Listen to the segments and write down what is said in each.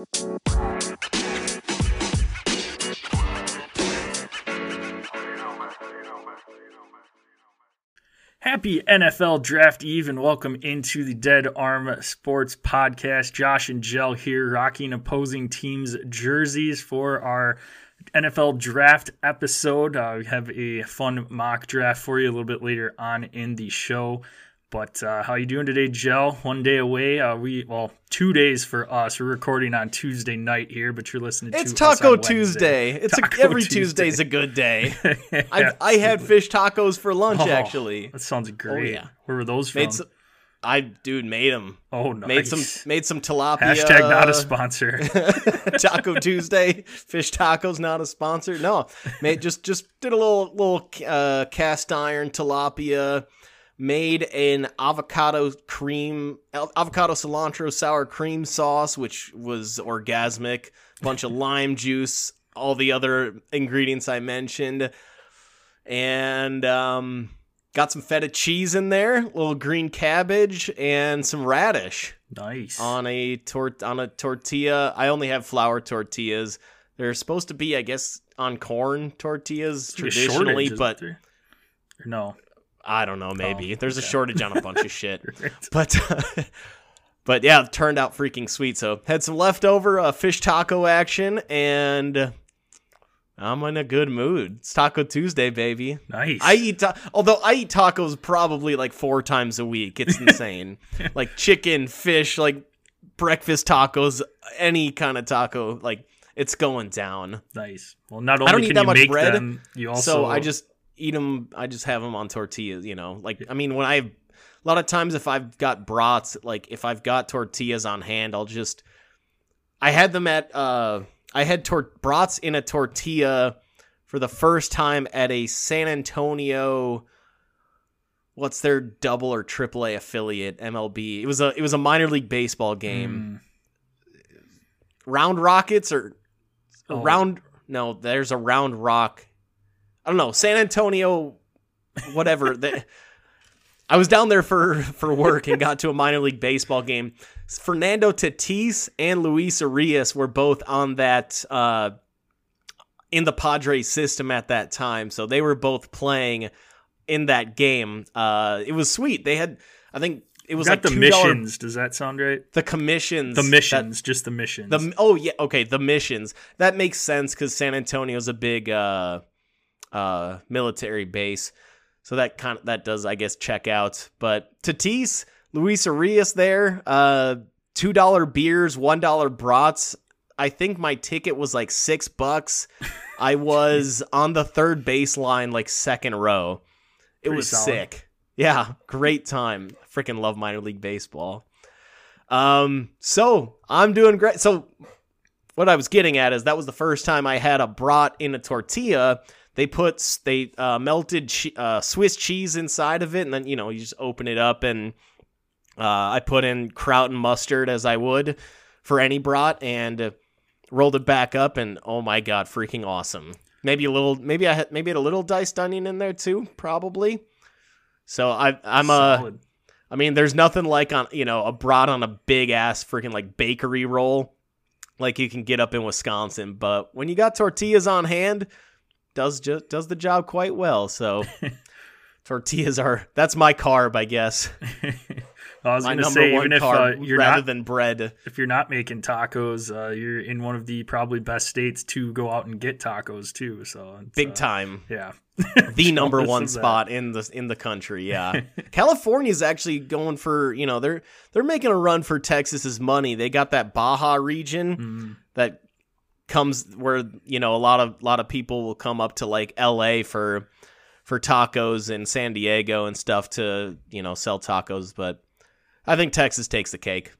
Happy NFL Draft Eve and welcome into the Dead Arm Sports Podcast. Josh and Jel here rocking opposing teams' jerseys for our NFL Draft episode. Uh, we have a fun mock draft for you a little bit later on in the show. But uh, how you doing today, Jel? One day away. Uh, we well, two days for us. We're recording on Tuesday night here, but you're listening. It's to Taco Tuesday. It's a, every Tuesday. Tuesday's a good day. Yeah. I, I had fish tacos for lunch Oh, actually. That sounds great. yeah. Where were those from? Some, I dude made them. oh, nice. Made some made some tilapia. Hashtag not a sponsor. Taco Tuesday. Fish tacos not a sponsor. No, made just just did a little little uh, cast iron tilapia. Made an avocado cream, avocado cilantro sour cream sauce, which was orgasmic. Bunch of lime juice, all the other ingredients I mentioned, and um, got some feta cheese in there, a little green cabbage, and some radish nice. on a tor- on a tortilla. I only have flour tortillas. They're supposed to be, I guess, on corn tortillas There's a shortage, traditionally, but no. I don't know. Maybe Oh, there's a shortage on a bunch of shit. Right. But but yeah, it turned out freaking sweet. So had some leftover uh, fish taco action, and I'm in a good mood. It's Taco Tuesday, baby. Nice. I eat, ta- although I eat tacos probably like four times a week. It's insane. like chicken, fish, like breakfast tacos, any kind of taco, like it's going down. nice. Well, not only I don't eat that you much make bread, them, you also so I just eat them. I just have them on tortillas. You know, like I mean, when I a lot of times if I've got brats, like if I've got tortillas on hand, I'll just. I had them at. uh I had tor- brats in a tortilla for the first time at a San Antonio. What's their double or triple A affiliate MLB? It was a it was a minor league baseball game. Mm, Round Rockets or Oh. round no there's a round rock i don't know san antonio whatever. I was down there for for work and got to a minor league baseball game. Fernando tatis and luis arias were both on that uh in the padres system at that time. So they were both playing in that game. Uh it was sweet. They had i think it was like the $2 missions. Does that sound right? the commissions. The that- missions, just the missions. the oh yeah okay the missions. That makes sense because San Antonio's a big uh uh military base, so that kind of that does I guess check out. But Tatis, Luis Arias there, uh two dollar beers, one dollar brats. I think my ticket was like six bucks. I was on the third baseline, like second row. It Pretty was solid. sick. Yeah, great time. Freaking love minor league baseball. Um, so I'm doing great. So what I was getting at is that was the first time I had a brat in a tortilla. They put they uh, melted che- uh, Swiss cheese inside of it, and then you know you just open it up, and uh, I put in kraut and mustard as I would for any brat, and uh, rolled it back up, and oh my god, freaking awesome! Maybe a little, maybe I had maybe had a little diced onion in there too, probably. So I I'm a. I mean, there's nothing like on you know a brat on a big ass freaking like bakery roll, like you can get up in Wisconsin. But when you got tortillas on hand, does just does the job quite well. So tortillas are that's my carb, I guess. I was going to say, even if uh, you're rather not than bread. if you're not making tacos, uh, you're in one of the probably best states to go out and get tacos too. So Big uh, time. yeah, the number one of that. spot in the in the country. Yeah, California's actually going for you know they're they're making a run for Texas's money. They got that Baja region Mm, that comes where you know a lot of a lot of people will come up to like L.A. for for tacos and San Diego and stuff to you know sell tacos, but I think Texas takes the cake.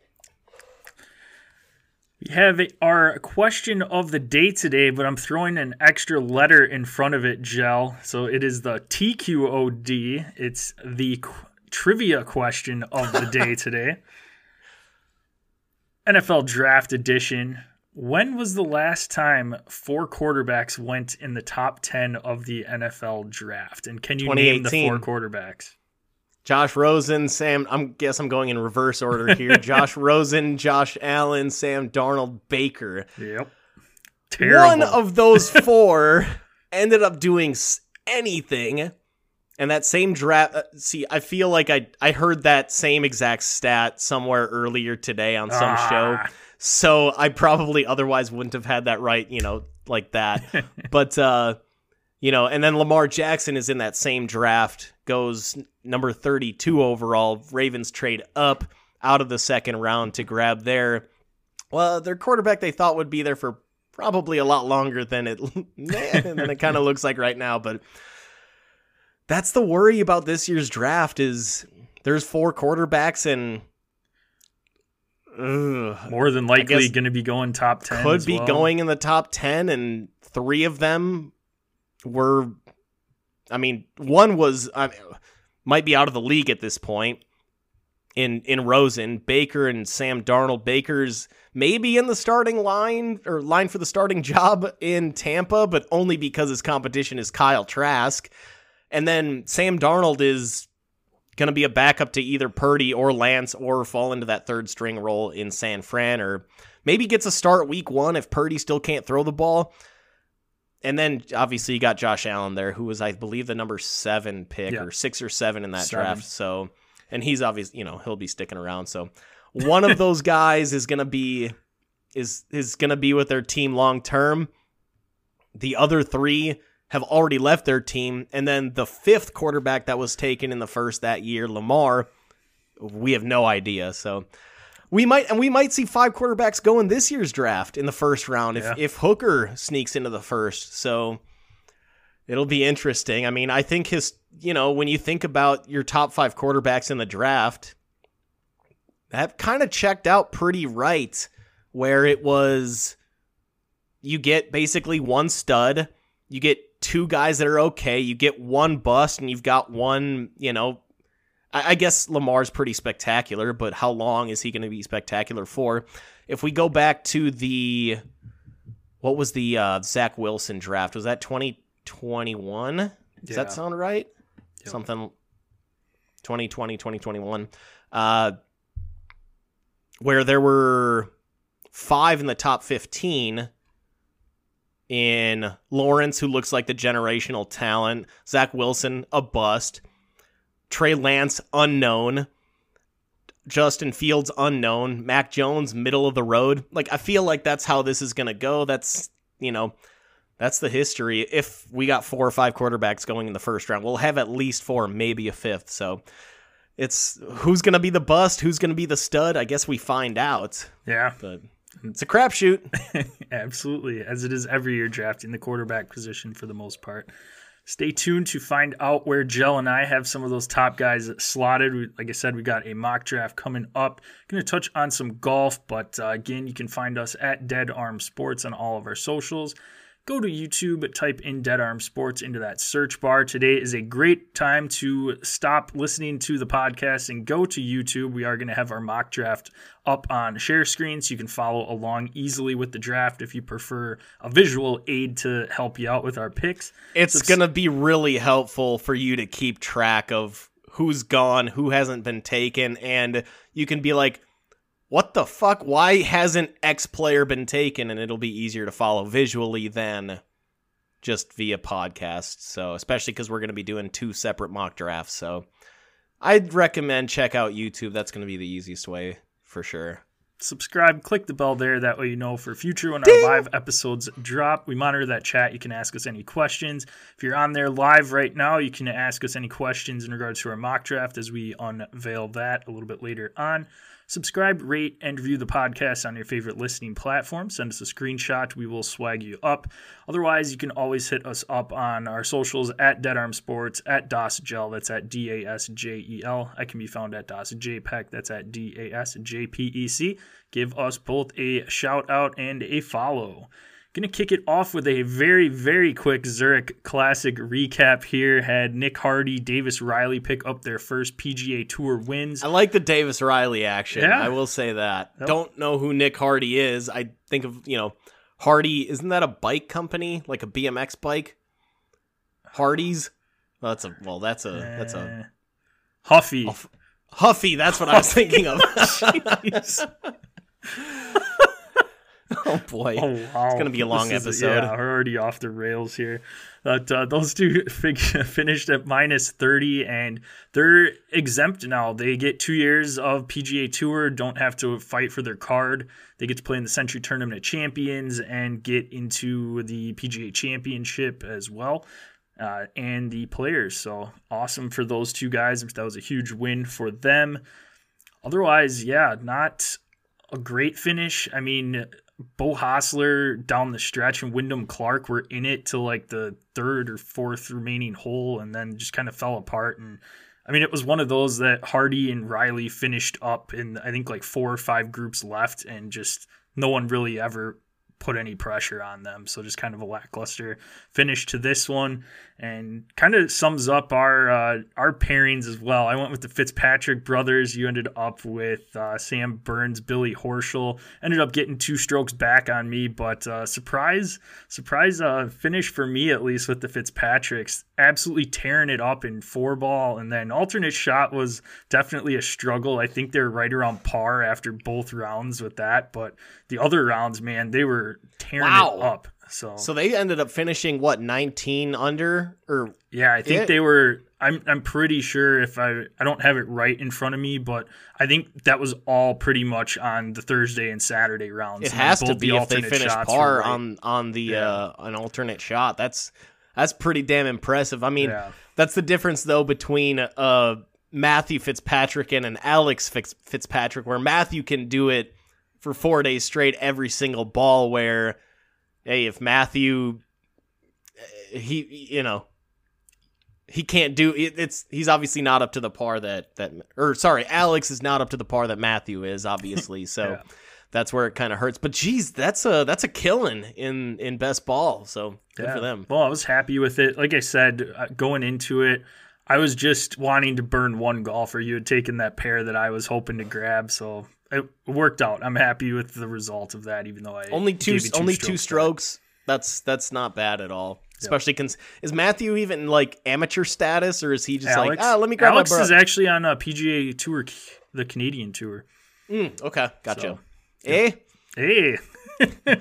We have our question of the day today, but I'm throwing an extra letter in front of it, Jel. So it is the TQOD. It's the qu- trivia question of the day today. NFL Draft Edition. When was the last time four quarterbacks went in the top 10 of the NFL draft? And can you name the four quarterbacks? Josh Rosen, Sam. I'm guess I'm going in reverse order here. Josh Rosen, Josh Allen, Sam Darnold, Baker. Yep. Terrible. One of those four ended up doing anything. And that same draft. Uh, see, I feel like I I heard that same exact stat somewhere earlier today on some show. So I probably otherwise wouldn't have had that right, you know, like that. but uh you know, and then Lamar Jackson is in that same draft, goes number 32 overall. Ravens trade up out of the second round to grab their well, their quarterback they thought would be there for probably a lot longer than it than it kind of looks like right now, but that's the worry about this year's draft is there's four quarterbacks and ugh, More than likely going to be going top 10. could be well. going in the top 10 and three of them were i mean one was I might be out of the league at this point in in rosen baker and sam darnold baker's maybe in the starting line or line for the starting job in tampa but only because his competition is kyle trask and then sam darnold is going to be a backup to either purdy or lance or fall into that third string role in san fran or maybe gets a start week one if Purdy still can't throw the ball. And then obviously you got Josh Allen there, who was I believe the number seven pick Yeah. or six or seven in that Seven. draft. So, and he's obviously you know he'll be sticking around. So, one of those guys is gonna be is is gonna be with their team long term. The other three have already left their team, and then the fifth quarterback that was taken in the first that year, Lamar, we have no idea. So we might and we might see five quarterbacks go in this year's draft in the first round if Yeah. if Hooker sneaks into the first. So it'll be interesting. I mean, I think his you know, when you think about your top 5 quarterbacks in the draft, that kind of checked out pretty right where it was you get basically one stud, you get two guys that are okay, you get one bust and you've got one, you know, I I guess Lamar's pretty spectacular, but how long is he going to be spectacular for? If we go back to the what was the uh, Zach Wilson draft? Was that 2021? Does Yeah. that sound right? Yep. Something 2020, 2021. Uh, where there were five in the top 15 in Lawrence, who looks like the generational talent, Zach Wilson, a bust, Trey Lance, unknown. Justin Fields, unknown. Mac Jones, middle of the road. Like, I feel like that's how this is going to go. That's, you know, that's the history. If we got four or five quarterbacks going in the first round, we'll have at least four, maybe a fifth. So it's who's going to be the bust, who's going to be the stud. I guess we find out, Yeah, but it's a crapshoot. absolutely. As it is every year drafting the quarterback position for the most part. Stay tuned to find out where Jel and I have some of those top guys slotted. We, like I said, we got a mock draft coming up. Going to touch on some golf, but uh, again, you can find us at Dead Arm Sports on all of our socials. Go to YouTube, type in Dead Arm Sports into that search bar. Today is a great time to stop listening to the podcast and go to YouTube. We are going to have our mock draft up on share screen so you can follow along easily with the draft if you prefer a visual aid to help you out with our picks. It's Subs- going to be really helpful for you to keep track of who's gone, who hasn't been taken, and you can be like, what the fuck? Why hasn't X player been taken? And it'll be easier to follow visually than just via podcast. So, especially because we're going to be doing two separate mock drafts. So, I'd recommend check out YouTube. That's going to be the easiest way for sure. subscribe, click the bell there. That way you know for future when our live episodes drop. We monitor that chat. You can ask us any questions. If you're on there live right now, you can ask us any questions in regards to our mock draft as we unveil that a little bit later on. Subscribe, rate, and review the podcast on your favorite listening platform. Send us a screenshot. We will swag you up. Otherwise, you can always hit us up on our socials at Dead Arm Sports, at DAS Jel. That's at D A S J E L. I can be found at DAS JPEG. That's at D A S J P E C. Give us both a shout out and a follow. Gonna kick it off with a very, very quick Zurich Classic recap here. Had Nick Hardy, Davis Riley pick up their first PGA Tour wins. I like the Davis Riley action. Yeah. I will say that. Don't know who Nick Hardy is. I think of, you know, Hardy, isn't that a bike company? Like a BMX bike? Hardy's? Well, that's a well, that's a that's a Eh, Huffy. Huffy, that's what I was thinking of. oh boy. Oh, wow. It's gonna be a long This is- episode. yeah, we're already off the rails here. But uh, those two fig- finished at minus 30, and they're exempt now. They get two years of PGA Tour, don't have to fight for their card. They get to play in the Sentry Tournament of Champions and get into the PGA Championship as well. Uh, and the players. So awesome for those two guys. That was a huge win for them. Otherwise, yeah, not a great finish. I mean, Beau Hossler down the stretch and Wyndham Clark were in it till like the third or fourth remaining hole and then just kind of fell apart. And I mean, it was one of those that Hardy and Riley finished up in, I think, like four or five groups left and just no one really ever put any pressure on them. So just kind of a lackluster finish to this one, and kind of sums up our uh, our pairings as well. I went with the Fitzpatrick brothers. You ended up with uh, Sam Burns, Billy Horschel. Ended up getting two strokes back on me, but uh, surprise surprise uh, finish for me at least with the Fitzpatricks. Absolutely tearing it up in four ball, and then alternate shot was definitely a struggle. I think they're right around par after both rounds with that, but the other rounds, man, they were tearing Wow. it up. So, So they ended up finishing what 19 under or yeah, I think it- they were. I'm I'm pretty sure if I I don't have it right in front of me, but I think that was all pretty much on the Thursday and Saturday rounds. it has to be the if they finish par right. on on the Yeah. uh an alternate shot. That's that's pretty damn impressive. I mean, Yeah. that's the difference though between uh Matthew Fitzpatrick and an Alex Fitz, Fitzpatrick where Matthew can do it for 4 days straight every single ball where hey, if Matthew eh, he you know he can't do it, it's he's obviously not up to the par that that or sorry alex is not up to the par that matthew is obviously so Yeah. that's where it kind of hurts but geez that's a that's a killing in in best ball so good Yeah. for them Well, I was happy with it. Like I said, uh, going into it, I was just wanting to burn one golfer. You had taken that pair that I was hoping to grab, so it worked out. I'm happy with the result of that, even though I only two, you only two back. strokes? That's that's not bad at all. Especially cons- is matthew even like amateur status or is he just Alex, like ah let me grab Alex my bro is actually on a PGA Tour, the Canadian Tour. Mm, okay gotcha. So, eh? Hey,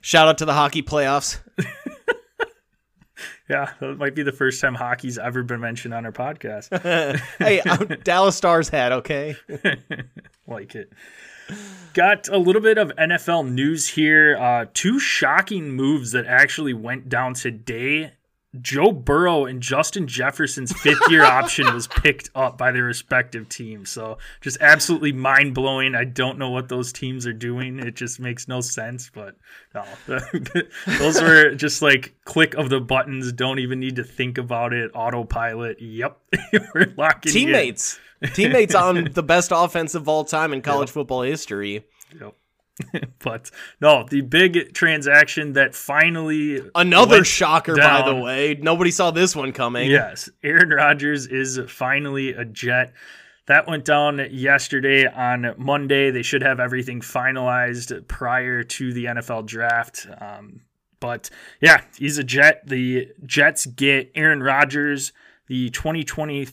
shout out to the hockey playoffs yeah, that might be the first time hockey's ever been mentioned on our podcast. hey I'm dallas stars hat okay like it. Got a little bit of NFL news here. Uh, two shocking moves that actually went down today. Joe Burrow and Justin Jefferson's fifth year option was picked up by their respective teams. So just absolutely mind blowing. I don't know what those teams are doing. It just makes no sense. But no, those were just like click of the buttons. Don't even need to think about it. Autopilot. Yep, we're locking teammates teammates on the best offense of all time in college football history Yep. but no, the big transaction that finally another shocker by the way nobody saw this one coming Yes, Aaron Rodgers is finally a Jet. That went down yesterday on Monday. They should have everything finalized prior to the NFL draft. Um, but yeah, he's a Jet. The Jets get Aaron Rodgers, the 2023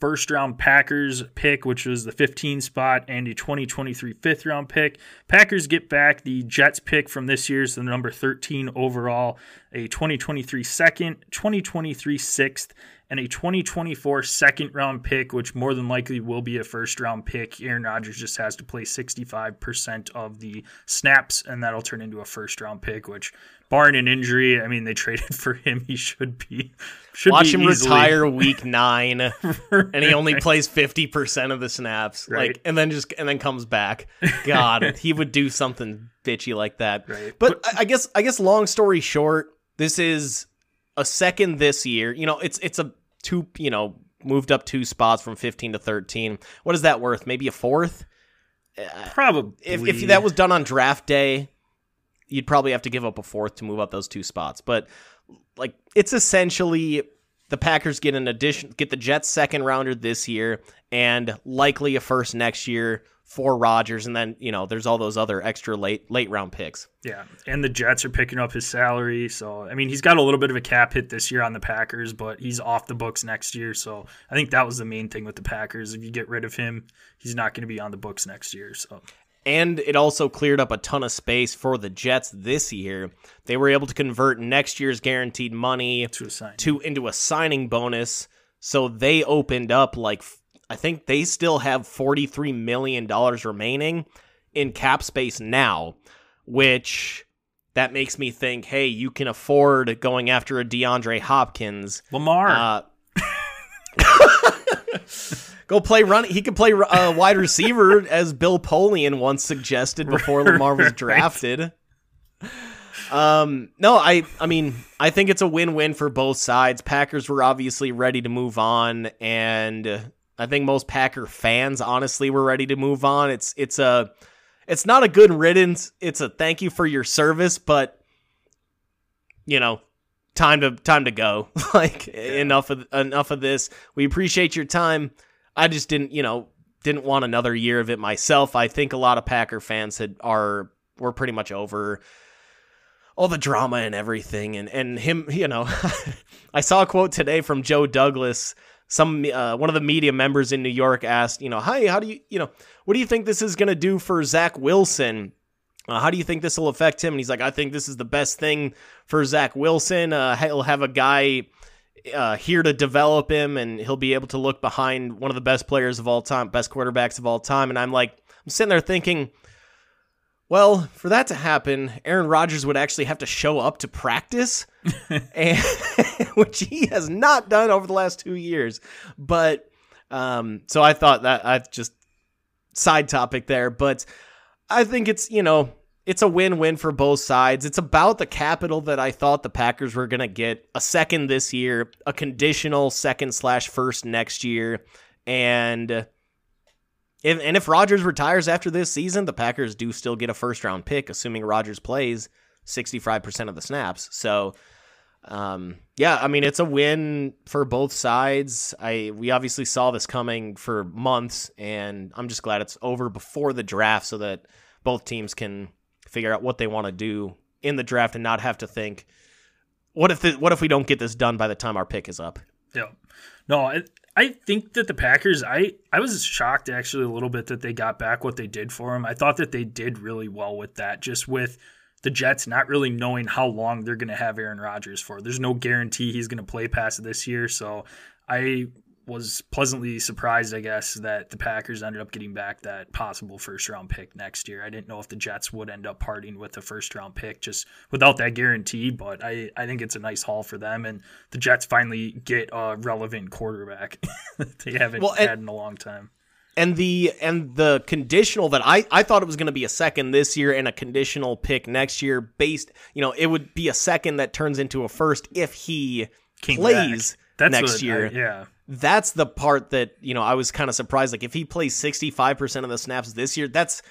first round Packers pick, which was the 15 spot, and a 2023 fifth round pick. Packers get back the Jets pick from this year's the number 13 overall, a 2023 second, 2023 sixth, and a 2024 second round pick, which more than likely will be a first round pick. Aaron Rodgers just has to play 65% of the snaps, and that'll turn into a first round pick, which, barring an injury, I mean, they traded for him. He should be. Should watch be him easily- retire week nine and he only plays 50% of the snaps Right. like and then just and then comes back god he would do something bitchy like that Right. but I, I guess i guess long story short this is a second this year you know it's it's a two you know moved up two spots from 15 to 13 what is that worth maybe a fourth Probably. if, if that was done on draft day, you'd probably have to give up a fourth to move up those two spots. But like it's essentially the Packers get an addition, get the Jets second rounder this year, and likely a first next year for Rodgers, and then you know there's all those other extra late late round picks. Yeah, and the Jets are picking up his salary, so I mean he's got a little bit of a cap hit this year on the Packers, but he's off the books next year. So I think that was the main thing with the Packers. If you get rid of him, he's not going to be on the books next year. So and it also cleared up a ton of space for the Jets this year. They were able to convert next year's guaranteed money to, a to into a signing bonus. So they opened up like I think they still have $43 million remaining in cap space now, which that makes me think, hey, you can afford going after a DeAndre Hopkins. Lamar. Uh, go play run. He could play uh, wide receiver, as Bill Polian once suggested before Lamar was drafted. Um, no, I, I mean, I think it's a win-win for both sides. Packers were obviously ready to move on, and I think most Packer fans, honestly, were ready to move on. It's, it's a, it's not a good riddance. It's a thank you for your service, but you know, time to time to go. like yeah. enough of enough of this. We appreciate your time. I just didn't, you know, didn't want another year of it myself. I think a lot of Packer fans had are were pretty much over all the drama and everything and and him, you know. I saw a quote today from Joe Douglas. Some uh, one of the media members in New York asked, you know, "Hi, how do you, you know, what do you think this is going to do for Zach Wilson?" Uh, how do you think this will affect him? And he's like, I think this is the best thing for Zach Wilson. Uh, he'll have a guy uh, here to develop him, and he'll be able to look behind one of the best players of all time, best quarterbacks of all time. And I'm like, I'm sitting there thinking, well, for that to happen, Aaron Rodgers would actually have to show up to practice, and, which he has not done over the last two years. But um, so I thought that I just side topic there, but I think it's you know it's a win-win for both sides. It's about the capital that I thought the Packers were gonna get a second this year, a conditional second slash first next year, and if and if Rodgers retires after this season, the Packers do still get a first round pick, assuming Rodgers plays sixty five percent of the snaps. So. Um, yeah, I mean it's a win for both sides. I we obviously saw this coming for months, and I'm just glad it's over before the draft so that both teams can figure out what they want to do in the draft and not have to think, what if the, what if we don't get this done by the time our pick is up? Yeah, no, I, I think that the Packers, I I was shocked actually a little bit that they got back what they did for him. I thought that they did really well with that, just with the Jets not really knowing how long they're going to have Aaron Rodgers for. There's no guarantee he's going to play past this year, so I was pleasantly surprised, I guess, that the Packers ended up getting back that possible first round pick next year. I didn't know if the Jets would end up parting with the first round pick just without that guarantee, but I, I think it's a nice haul for them. And the Jets finally get a relevant quarterback they haven't well, and, had in a long time. And the and the conditional that I, I thought it was going to be a second this year and a conditional pick next year based you know it would be a second that turns into a first if he Came plays next year. I, yeah that's the part that you know I was kind of surprised. Like if he plays sixty five percent of the snaps this year, that's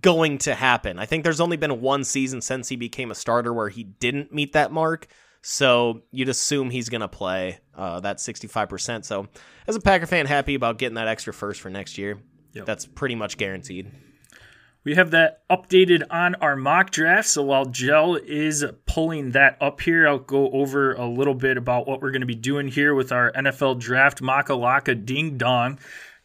going to happen. I think there's only been one season since he became a starter where he didn't meet that mark. So you'd assume he's going to play uh, that 65%. So as a Packer fan, happy about getting that extra first for next year. Yep. That's pretty much guaranteed. We have that updated on our mock draft. So while Jel is pulling that up here, I'll go over a little bit about what we're going to be doing here with our NFL draft Makalaka Ding Dong.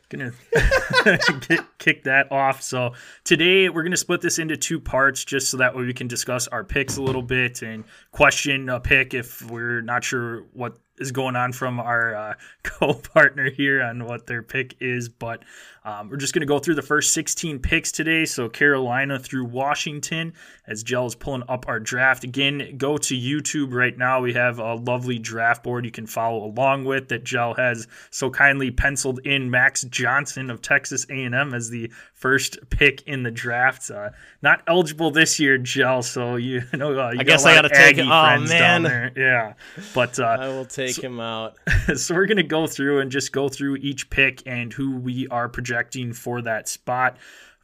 Gonna kick that off. So today we're gonna split this into two parts, just so that way we can discuss our picks a little bit and question a pick if we're not sure what is going on from our uh, co-partner here on what their pick is. But um, we're just going to go through the first 16 picks today. So Carolina through Washington as Jel is pulling up our draft. Again, go to YouTube right now. We have a lovely draft board you can follow along with that Jel has so kindly penciled in Max Johnson of Texas A&M as the first pick in the draft. Uh, not eligible this year, Jel. So you know, uh, you I guess I got to take it. Oh man, yeah. But uh, I will take so, him out. so we're gonna go through and just go through each pick and who we are projecting for that spot.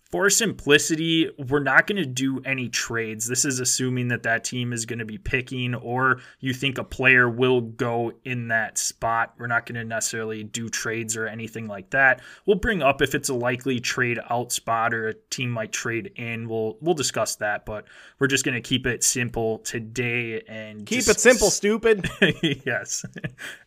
For simplicity, we're not going to do any trades. This is assuming that that team is going to be picking or you think a player will go in that spot. We're not going to necessarily do trades or anything like that. We'll bring up if it's a likely trade out spot or a team might trade in. We'll we'll discuss that, but we're just going to keep it simple today and keep just, it simple, stupid. yes,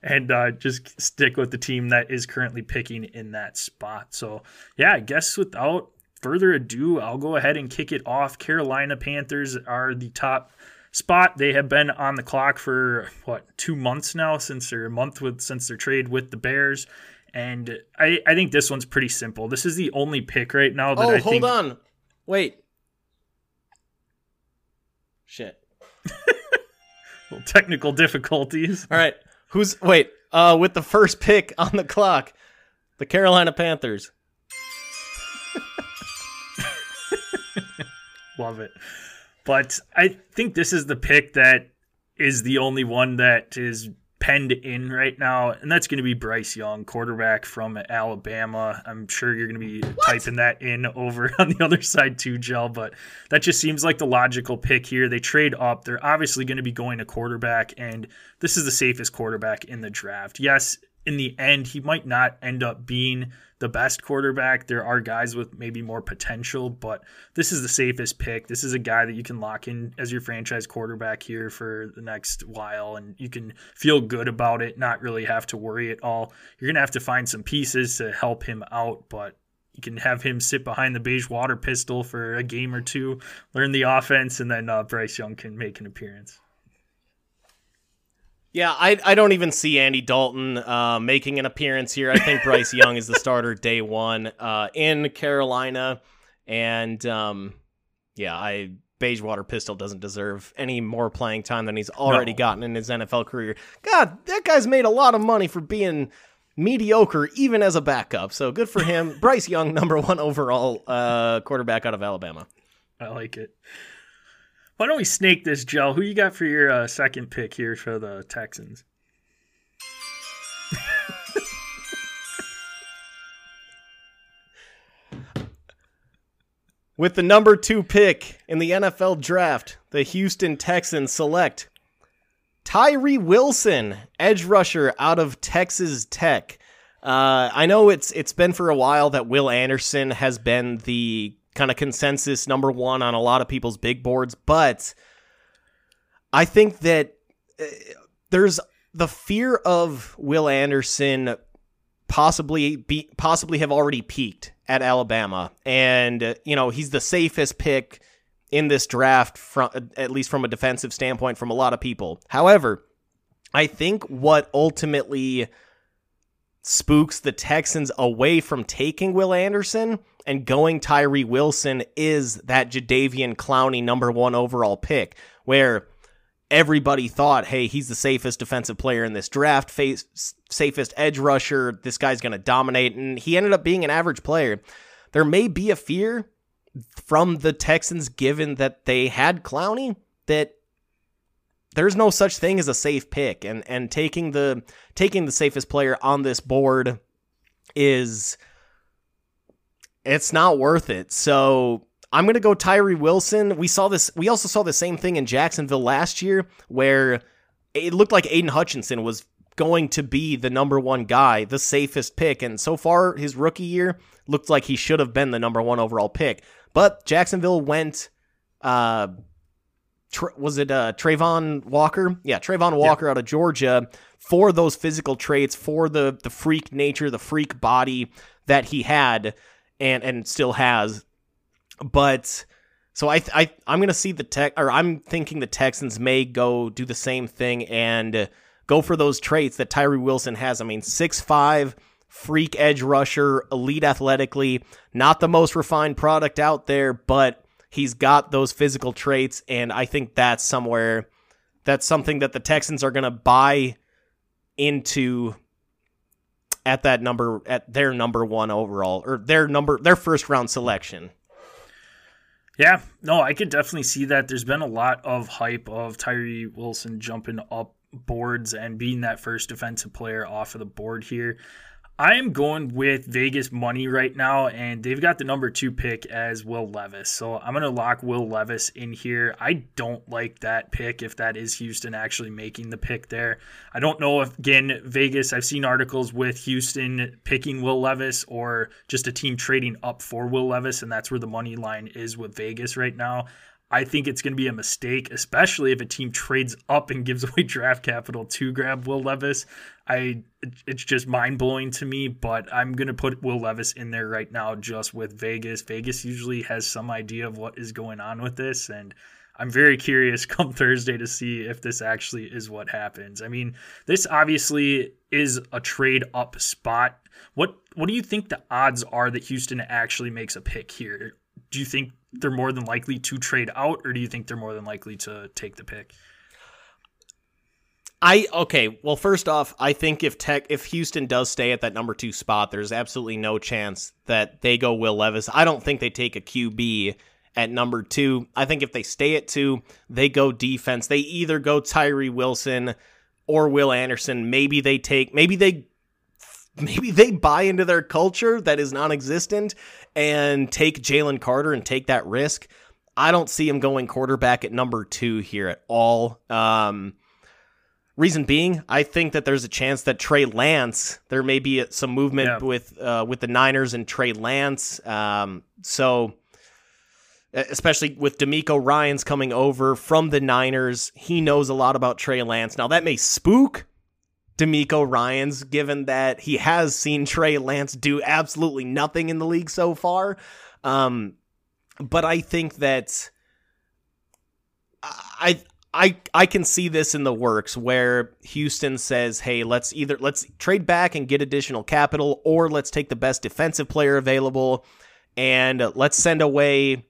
and uh, just stick with the team that is currently picking in that spot. So yeah, I guess without further ado, I'll go ahead and kick it off. Carolina Panthers are the top spot. They have been on the clock for what two months now since their month with since their trade with the Bears. And I, I think this one's pretty simple. This is the only pick right now that I think. oh, I hold think. on. Wait. Shit. Little technical difficulties. All right. Who's wait? Uh, with the first pick on the clock, the Carolina Panthers. Love it. But I think this is the pick that is the only one that is penned in right now, and that's going to be Bryce Young, quarterback from Alabama. I'm sure you're going to be what? typing that in over on the other side too, Jel, but that just seems like the logical pick here. They trade up. They're obviously going to be going to quarterback, and this is the safest quarterback in the draft. Yes, in the end, he might not end up being the best quarterback. There are guys with maybe more potential, but this is the safest pick. This is a guy that you can lock in as your franchise quarterback here for the next while, and you can feel good about it, not really have to worry at all. You're going to have to find some pieces to help him out, but you can have him sit behind the beige water pistol for a game or two, learn the offense, and then uh, Bryce Young can make an appearance. Yeah, I, I don't even see Andy Dalton uh, making an appearance here. I think Bryce Young is the starter day one uh, in Carolina, and um, yeah, I Beigewater Pistol doesn't deserve any more playing time than he's already no. gotten in his NFL career. God, that guy's made a lot of money for being mediocre even as a backup. So good for him. Bryce Young, number one overall uh, quarterback out of Alabama. I like it. Why don't we snake this, Joe? Who you got for your uh, second pick here for the Texans? With the number two pick in the NFL draft, the Houston Texans select Tyree Wilson, edge rusher out of Texas Tech. Uh, I know it's it's been for a while that Will Anderson has been the kind of consensus number one on a lot of people's big boards, but I think that uh, there's the fear of Will Anderson possibly be possibly have already peaked at Alabama, and uh, you know he's the safest pick in this draft from at least from a defensive standpoint from a lot of people. However, I think what ultimately spooks the Texans away from taking Will Anderson and going Tyree Wilson is that Jadeveon Clowney number one overall pick, where everybody thought, hey, he's the safest defensive player in this draft, face, safest edge rusher. This guy's going to dominate. And he ended up being an average player. There may be a fear from the Texans, given that they had Clowney, that there's no such thing as a safe pick. And, and taking the taking the safest player on this board is it's not worth it. So I'm going to go Tyree Wilson. We saw this. We also saw the same thing in Jacksonville last year where it looked like Aidan Hutchinson was going to be the number one guy, the safest pick. And so far, his rookie year looked like he should have been the number one overall pick. But Jacksonville went, uh, was it uh, Travon Walker? Yeah, Travon Walker yeah. out of Georgia for those physical traits, for the the freak nature, the freak body that he had and and still has. But so I I I'm gonna see the tech or I'm thinking the Texans may go do the same thing and go for those traits that Tyree Wilson has. I mean, six five freak edge rusher, elite athletically, not the most refined product out there, but he's got those physical traits, and I think that's somewhere that's something that the Texans are gonna buy into at that number at their number one overall or their number their first round selection. Yeah, no, I could definitely see that. There's been a lot of hype of Tyree Wilson jumping up boards and being that first defensive player off of the board here. I am going with Vegas money right now, and they've got the number two pick as Will Levis. So I'm going to lock Will Levis in here. I don't like that pick if that is Houston actually making the pick there. I don't know if, again, Vegas, I've seen articles with Houston picking Will Levis or just a team trading up for Will Levis, and that's where the money line is with Vegas right now. I think it's going to be a mistake, especially if a team trades up and gives away draft capital to grab Will Levis. I it's just mind blowing to me, but I'm going to put Will Levis in there right now just with Vegas. Vegas usually has some idea of what is going on with this and I'm very curious come Thursday to see if this actually is what happens. I mean, this obviously is a trade up spot. What what do you think the odds are that Houston actually makes a pick here? Do you think they're more than likely to trade out, or do you think they're more than likely to take the pick? I okay. Well, first off, I think if Tech if Houston does stay at that number two spot, there's absolutely no chance that they go Will Levis. I don't think they take a QB at number two. I think if they stay at two, they go defense. They either go Tyree Wilson or Will Anderson. Maybe they take maybe they maybe they buy into their culture that is non-existent and take Jalen Carter and take that risk. I don't see him going quarterback at number two here at all. Um, reason being, I think that there's a chance that Trey Lance, there may be some movement yeah. with uh, with the Niners and Trey Lance. Um, so, especially with DeMeco Ryans coming over from the Niners, he knows a lot about Trey Lance. Now that may spook DeMeco Ryans, given that he has seen Trey Lance do absolutely nothing in the league so far. Um, but I think that I I I can see this in the works where Houston says, "Hey, let's either let's trade back and get additional capital, or let's take the best defensive player available, and let's send away."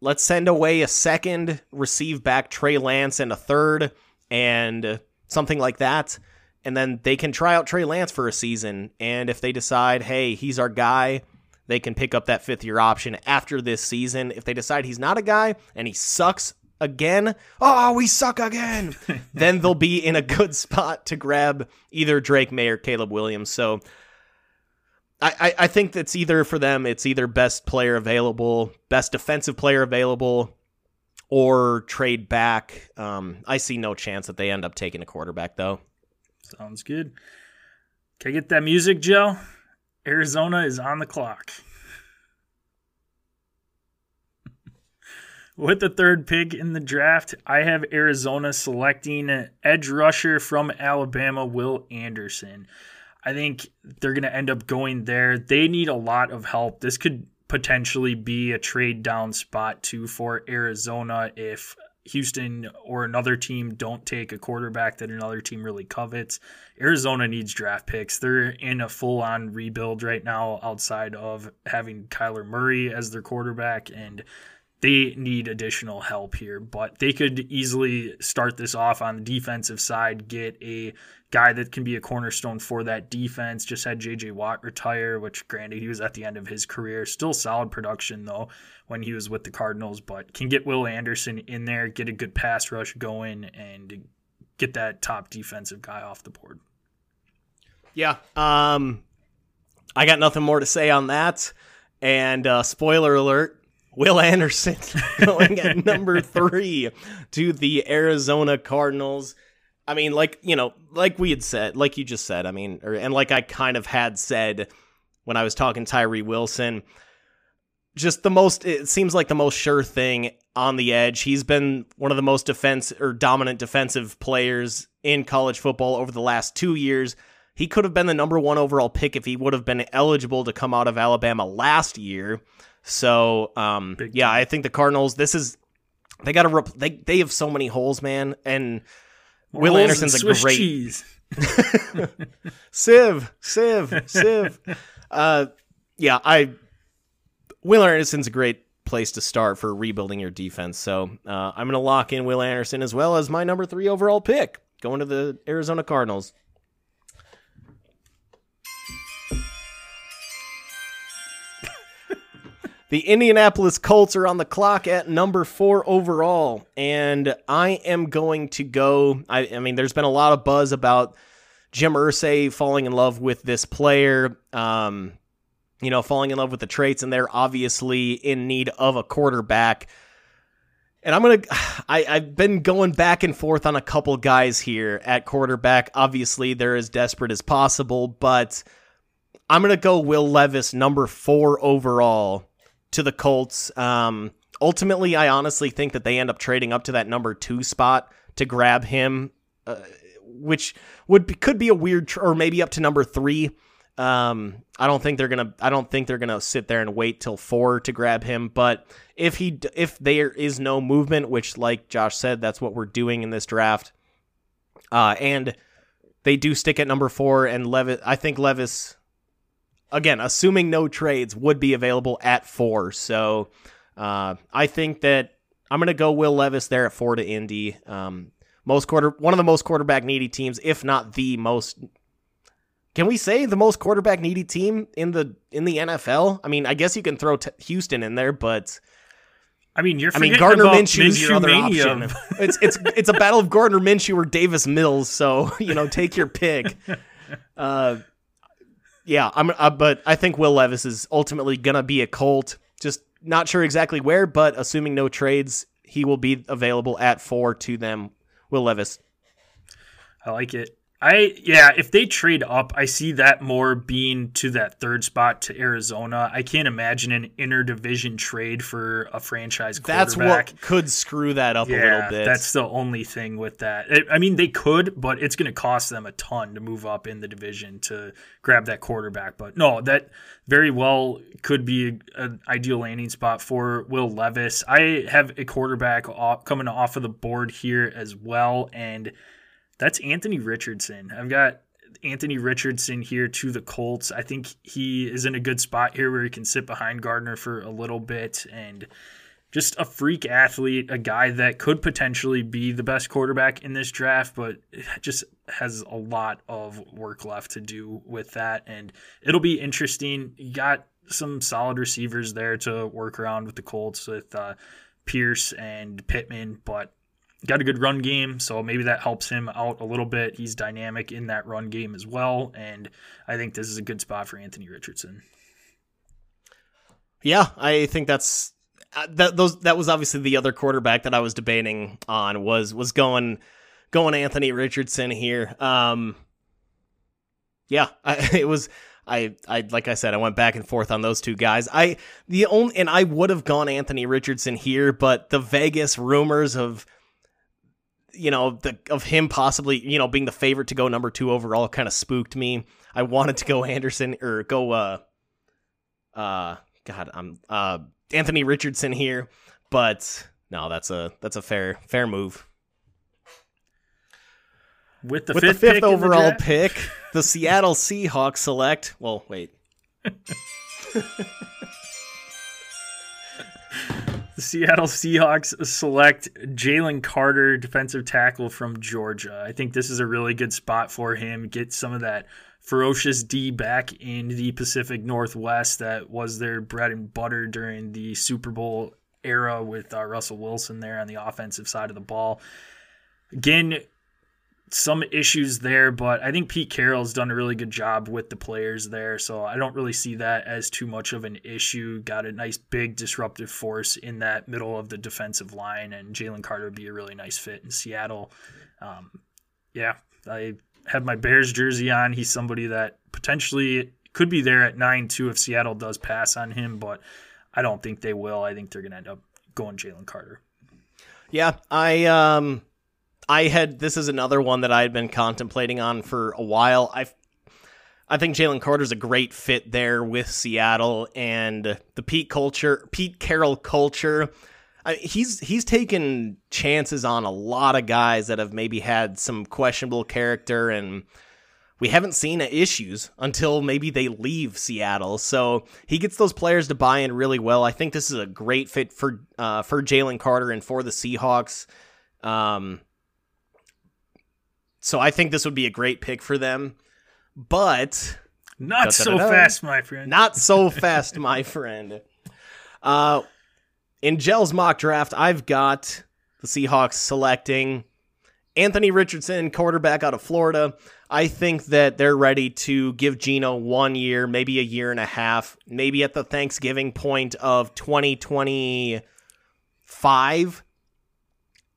Let's send away a second, receive back Trey Lance and a third, and something like that. And then they can try out Trey Lance for a season. And if they decide, hey, he's our guy, they can pick up that fifth year option after this season. If they decide he's not a guy and he sucks again, oh, we suck again, then they'll be in a good spot to grab either Drake Maye or Caleb Williams. So I, I, think that's either for them, it's either best player available, best defensive player available, or trade back. Um, I see no chance that they end up taking a quarterback, though. Sounds good. Can I get that music, Joe? Arizona is on the clock. With the third pick in the draft, I have Arizona selecting edge rusher from Alabama, Will Anderson. I think they're going to end up going there. They need a lot of help. This could potentially be a trade down spot too for Arizona if Houston or another team don't take a quarterback that another team really covets. Arizona needs draft picks. They're in a full on rebuild right now outside of having Kyler Murray as their quarterback and they need additional help here, but they could easily start this off on the defensive side, get a guy that can be a cornerstone for that defense. Just had JJ Watt retire, which granted he was at the end of his career. Still solid production though when he was with the Cardinals, but can get Will Anderson in there, get a good pass rush going, and get that top defensive guy off the board. Yeah. Um I got nothing more to say on that. And uh, spoiler alert, Will Anderson going at number three to the Arizona Cardinals. I mean, like, you know, like we had said, like you just said, I mean, or, and like I kind of had said when I was talking Tyree Wilson, just the most, it seems like the most sure thing on the edge. He's been one of the most defense or dominant defensive players in college football over the last two years. He could have been the number one overall pick if he would have been eligible to come out of Alabama last year. So, um, yeah, I think the Cardinals. This is they got to rep- they they have so many holes, man. And More Will Anderson's a Swiss great cheese. Civ, Civ, Civ. Uh, yeah, I Will Anderson's a great place to start for rebuilding your defense. So uh, I'm going to lock in Will Anderson as well as my number three overall pick going to the Arizona Cardinals. The Indianapolis Colts are on the clock at number four overall, and I am going to go. I, I, mean, there's been a lot of buzz about Jim Irsay falling in love with this player. Um, you know, falling in love with the traits, and they're obviously in need of a quarterback. And I'm gonna, I, I've been going back and forth on a couple guys here at quarterback. Obviously, they're as desperate as possible, but I'm gonna go Will Levis, number four overall, to the Colts. Um, ultimately, I honestly think that they end up trading up to that number two spot to grab him, uh, which would be, could be a weird, tr- or maybe up to number three. Um, I don't think they're gonna. I don't think they're gonna sit there and wait till four to grab him. But if he, if there is no movement, which, like Josh said, that's what we're doing in this draft, uh, and they do stick at number four, and Levis. I think Levis, again, assuming no trades, would be available at four. So, uh, I think that I'm gonna go Will Levis there at four to Indy. Um, most quarter, one of the most quarterback needy teams, if not the most can we say the most quarterback needy team in the in the NFL? I mean, I guess you can throw t- Houston in there, but I mean, you're I mean Gardner about Minshew's your other option. It's it's it's a battle of Gardner Minshew or Davis Mills, so you know, take your pick. Uh, yeah, I'm. Uh, but I think Will Levis is ultimately gonna be a Colt. Just not sure exactly where, but assuming no trades, he will be available at four to them. Will Levis. I like it. I yeah, if they trade up, I see that more being to that third spot to Arizona. I can't imagine an interdivision trade for a franchise That's what could screw that up a little bit. that's the only thing with that. I mean, they could, but it's going to cost them a ton to move up in the division to grab that quarterback. But no, that very well could be an ideal landing spot for Will Levis. I have a quarterback off, coming off of the board here as well, and that's Anthony Richardson. I've got Anthony Richardson here to the Colts. I think he is in a good spot here where he can sit behind Gardner for a little bit and just a freak athlete, a guy that could potentially be the best quarterback in this draft, but just has a lot of work left to do with that. And it'll be interesting. You got some solid receivers there to work around with the Colts with uh, Pierce and Pittman, but got a good run game, so maybe that helps him out a little bit. He's dynamic in that run game as well, and I think this is a good spot for Anthony Richardson. Yeah, I think that's uh, that. Those that was obviously the other quarterback that I was debating on was was going going Anthony Richardson here. Um, yeah, I, it was. I, I like I said, I went back and forth on those two guys. I the only and I would have gone Anthony Richardson here, but the Vegas rumors of you know the of him possibly you know being the favorite to go number two overall kind of spooked me. I wanted to go Anderson or go uh uh God I'm uh Anthony Richardson here, but no, that's a that's a fair fair move. With the With fifth, the fifth pick in the overall pick, the Seattle Seahawks select. Well, wait. The Seattle Seahawks select Jalen Carter, defensive tackle from Georgia. I think this is a really good spot for him. Get some of that ferocious D back in the Pacific Northwest that was their bread and butter during the Super Bowl era with uh, Russell Wilson there on the offensive side of the ball. Again, some issues there, but I think Pete Carroll's done a really good job with the players there, so I don't really see that as too much of an issue. Got a nice big disruptive force in that middle of the defensive line, and Jalen Carter would be a really nice fit in Seattle. Um, yeah, I have my Bears jersey on. He's somebody that potentially could be there at nine too if Seattle does pass on him, but I don't think they will. I think they're going to end up going Jalen Carter. Yeah, I um I had this is another one that I had been contemplating on for a while. I I think Jalen Carter's a great fit there with Seattle and the Pete culture, Pete Carroll culture. I, he's he's taken chances on a lot of guys that have maybe had some questionable character and we haven't seen issues until maybe they leave Seattle. So he gets those players to buy in really well. I think this is a great fit for uh, for Jalen Carter and for the Seahawks. Um, so I think this would be a great pick for them, but Not so fast, my friend. not so fast, my friend. Uh, in Jel's mock draft, I've got the Seahawks selecting Anthony Richardson, quarterback out of Florida. I think that they're ready to give Geno one year, maybe a year and a half, maybe at the Thanksgiving point of 2025.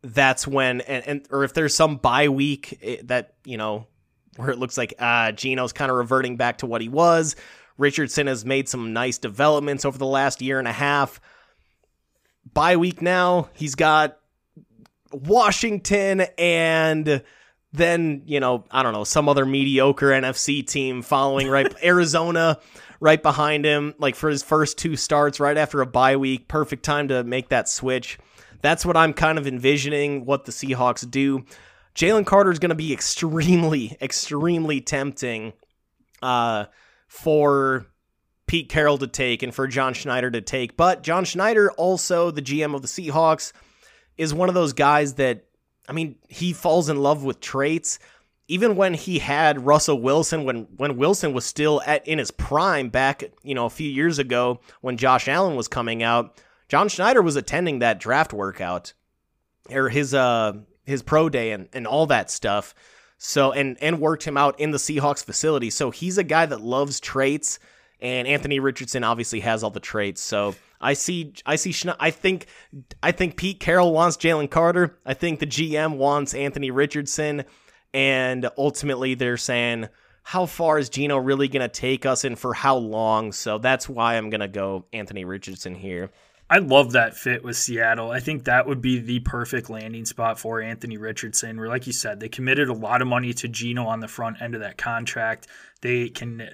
That's when, and, and or if there's some bye week eh, that, you know, where it looks like uh, Geno's kind of reverting back to what he was. Richardson has made some nice developments over the last year and a half. Bye week now, he's got Washington and then, you know, I don't know, some other mediocre NFC team following right Arizona right behind him like for his first two starts right after a bye week, perfect time to make that switch. That's what I'm kind of envisioning what the Seahawks do. Jalen Carter is going to be extremely, extremely tempting uh, for Pete Carroll to take and for John Schneider to take. But John Schneider, also the GM of the Seahawks, is one of those guys that, I mean, he falls in love with traits. Even when he had Russell Wilson, when when Wilson was still at in his prime back, you know, a few years ago when Josh Allen was coming out, John Schneider was attending that draft workout or his uh his pro day and, and all that stuff. So and and worked him out in the Seahawks facility. So he's a guy that loves traits, and Anthony Richardson obviously has all the traits. So I see I see I think I think Pete Carroll wants Jalen Carter. I think the GM wants Anthony Richardson, and ultimately they're saying how far is Geno really going to take us and for how long? So that's why I'm going to go Anthony Richardson here. I love that fit with Seattle. I think that would be the perfect landing spot for Anthony Richardson. Where, like you said, they committed a lot of money to Geno on the front end of that contract. They can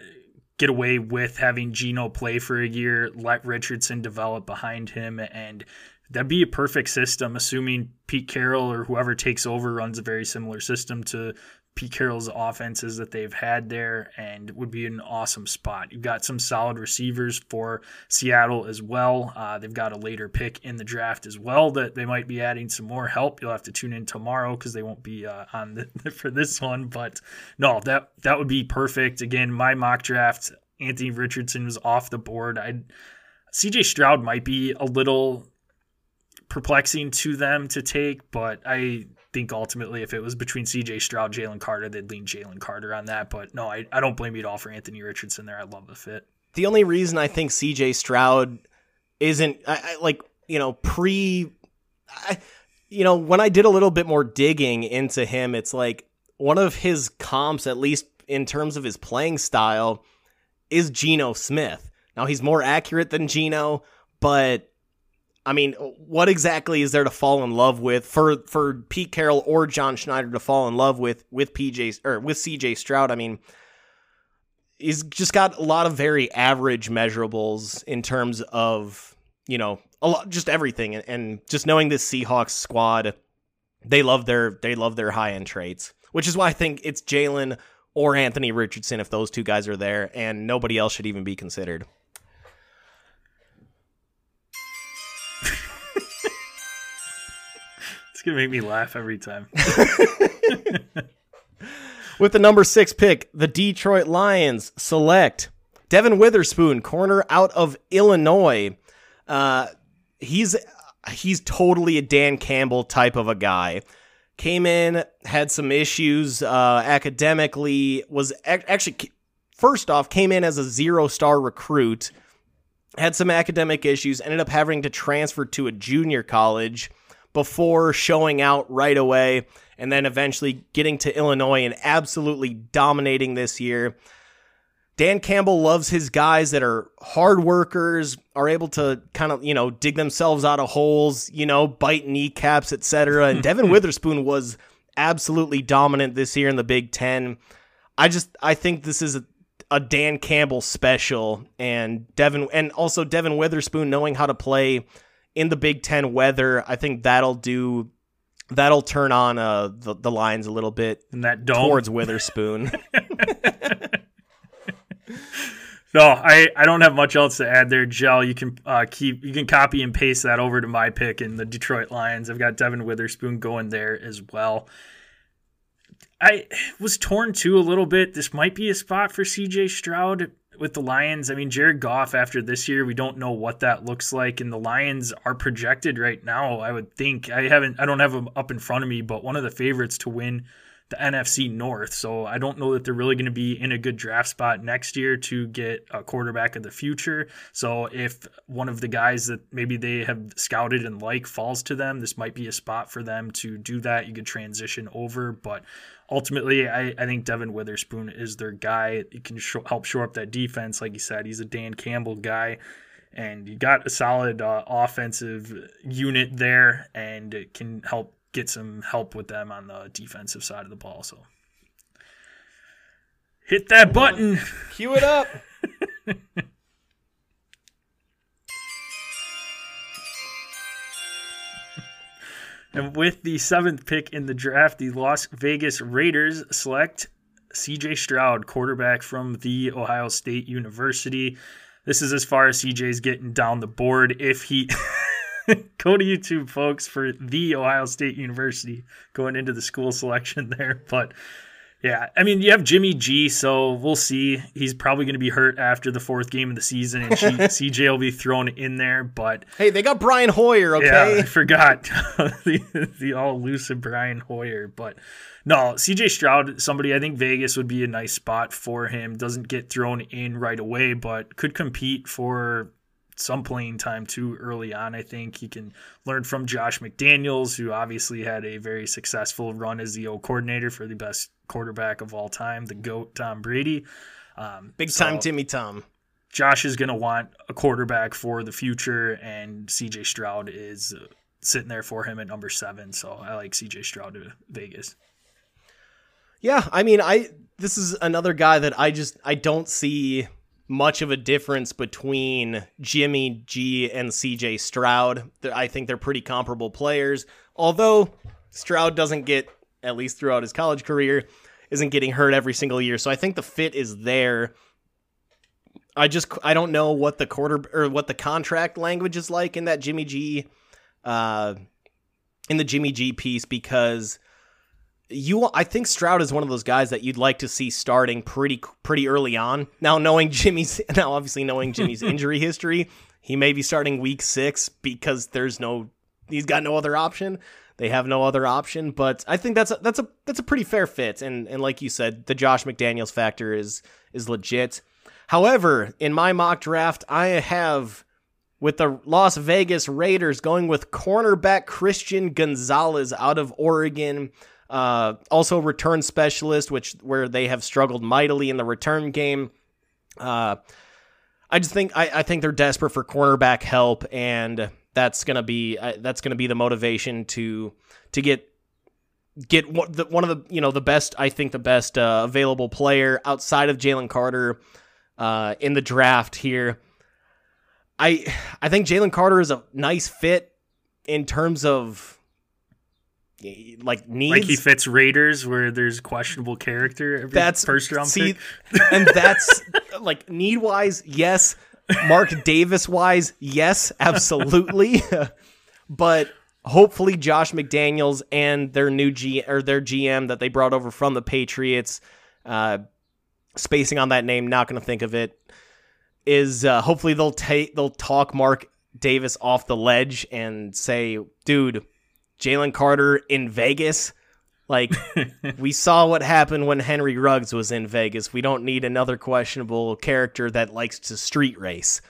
get away with having Geno play for a year, let Richardson develop behind him, and that'd be a perfect system, assuming Pete Carroll or whoever takes over runs a very similar system to Pete Carroll's offenses that they've had there and would be an awesome spot. You've got some solid receivers for Seattle as well. Uh, they've got a later pick in the draft as well that they might be adding some more help. You'll have to tune in tomorrow because they won't be uh, on the, for this one. But no, that that would be perfect. Again, my mock draft, Anthony Richardson was off the board. I CJ Stroud might be a little perplexing to them to take, but I think ultimately if it was between CJ Stroud, Jalen Carter, they'd lean Jalen Carter on that. But no, I, I don't blame you at all for Anthony Richardson there. I love the fit. The only reason I think CJ Stroud isn't I, I, like, you know, pre I, you know, when I did a little bit more digging into him, it's like one of his comps, at least in terms of his playing style, is Geno Smith. Now he's more accurate than Geno, but I mean, what exactly is there to fall in love with for for Pete Carroll or John Schneider to fall in love with with PJ or with CJ Stroud? I mean, he's just got a lot of very average measurables in terms of you know a lot just everything and, and just knowing this Seahawks squad, they love their they love their high end traits, which is why I think it's Jalen or Anthony Richardson if those two guys are there, and nobody else should even be considered. Gonna make me laugh every time. With the number six pick, the Detroit Lions select Devon Witherspoon, corner out of Illinois. Uh, he's he's totally a Dan Campbell type of a guy. Came in, had some issues uh, academically. Was actually first off came in as a zero star recruit. Had some academic issues. Ended up having to transfer to a junior college before showing out right away and then eventually getting to Illinois and absolutely dominating this year. Dan Campbell loves his guys that are hard workers, are able to kind of, you know, dig themselves out of holes, you know, bite kneecaps, etc. And Devon Witherspoon was absolutely dominant this year in the Big 10. I just I think this is a, a Dan Campbell special and Devon and also Devon Witherspoon knowing how to play in the Big Ten weather. I think that'll do that'll turn on uh, the the lines a little bit and that dome. towards Witherspoon. no, I, I don't have much else to add there, Jel. You can uh, keep you can copy and paste that over to my pick in the Detroit Lions. I've got Devon Witherspoon going there as well. I was torn too a little bit. This might be a spot for CJ Stroud with the Lions, I mean, Jared Goff after this year, we don't know what that looks like. And the Lions are projected right now, I would think. I haven't, I don't have them up in front of me, but one of the favorites to win the NFC North. So I don't know that they're really going to be in a good draft spot next year to get a quarterback of the future. So if one of the guys that maybe they have scouted and like falls to them, this might be a spot for them to do that. You could transition over, but ultimately, I, I think Devon Witherspoon is their guy. He can show, help shore up that defense. Like you said, he's a Dan Campbell guy. And you got a solid uh, offensive unit there, and it can help get some help with them on the defensive side of the ball. So hit that button. Cue it up. and with the seventh pick in the draft, the Las Vegas Raiders select CJ Stroud, quarterback from the Ohio State University. This is as far as CJ's getting down the board. If he go to YouTube, folks, for the Ohio State University going into the school selection there. But yeah, I mean, you have Jimmy G, so we'll see. He's probably going to be hurt after the fourth game of the season, and CJ will be thrown in there. But hey, they got Brian Hoyer. Okay, yeah, I forgot the the all elusive Brian Hoyer, but. No, CJ Stroud, somebody I think Vegas would be a nice spot for him. Doesn't get thrown in right away, but could compete for some playing time too early on. I think he can learn from Josh McDaniels, who obviously had a very successful run as the O coordinator for the best quarterback of all time, the GOAT Tom Brady. Um, Big so time Timmy Tom. Josh is going to want a quarterback for the future, and CJ Stroud is uh, sitting there for him at number seven. So I like CJ Stroud to Vegas. Yeah, I mean, I this is another guy that I just I don't see much of a difference between Jimmy G and CJ Stroud. I think they're pretty comparable players, although Stroud doesn't get, at least throughout his college career, isn't getting hurt every single year. So I think the fit is there. I just I don't know what the quarter or what the contract language is like in that Jimmy G uh in the Jimmy G piece because you I think Stroud is one of those guys that you'd like to see starting pretty pretty early on. Now knowing Jimmy's now obviously knowing Jimmy's injury history, he may be starting week 6 because there's no he's got no other option. They have no other option, but I think that's a, that's a that's a pretty fair fit and and like you said, the Josh McDaniels factor is is legit. However, in my mock draft, I have with the Las Vegas Raiders going with cornerback Christian Gonzalez out of Oregon. Uh, also, return specialist, which where they have struggled mightily in the return game. Uh, I just think I, I think they're desperate for cornerback help, and that's gonna be uh, that's gonna be the motivation to to get get one, the, one of the you know the best I think the best uh, available player outside of Jalen Carter uh, in the draft here. I I think Jalen Carter is a nice fit in terms of like needs. Like he fits Raiders where there's questionable character every that's first round see, pick. and that's like need wise, yes. Mark Davis wise, yes, absolutely. but hopefully Josh McDaniels and their new G or their GM that they brought over from the Patriots, uh, spacing on that name, not going to think of it. Is uh, hopefully they'll take they'll talk Mark Davis off the ledge and say, dude Jalen Carter in Vegas. Like we saw what happened when Henry Ruggs was in Vegas. We don't need another questionable character that likes to street race.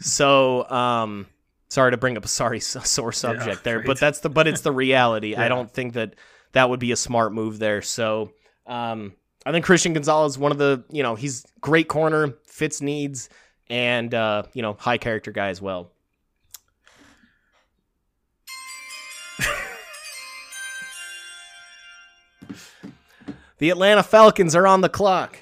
So, um, sorry to bring up a sorry sore subject yeah, there, right. but that's the but it's the reality. yeah. I don't think that that would be a smart move there. So, um, I think Christian Gonzalez one of the you know he's great corner, fits needs, and uh, you know high character guy as well. The Atlanta Falcons are on the clock.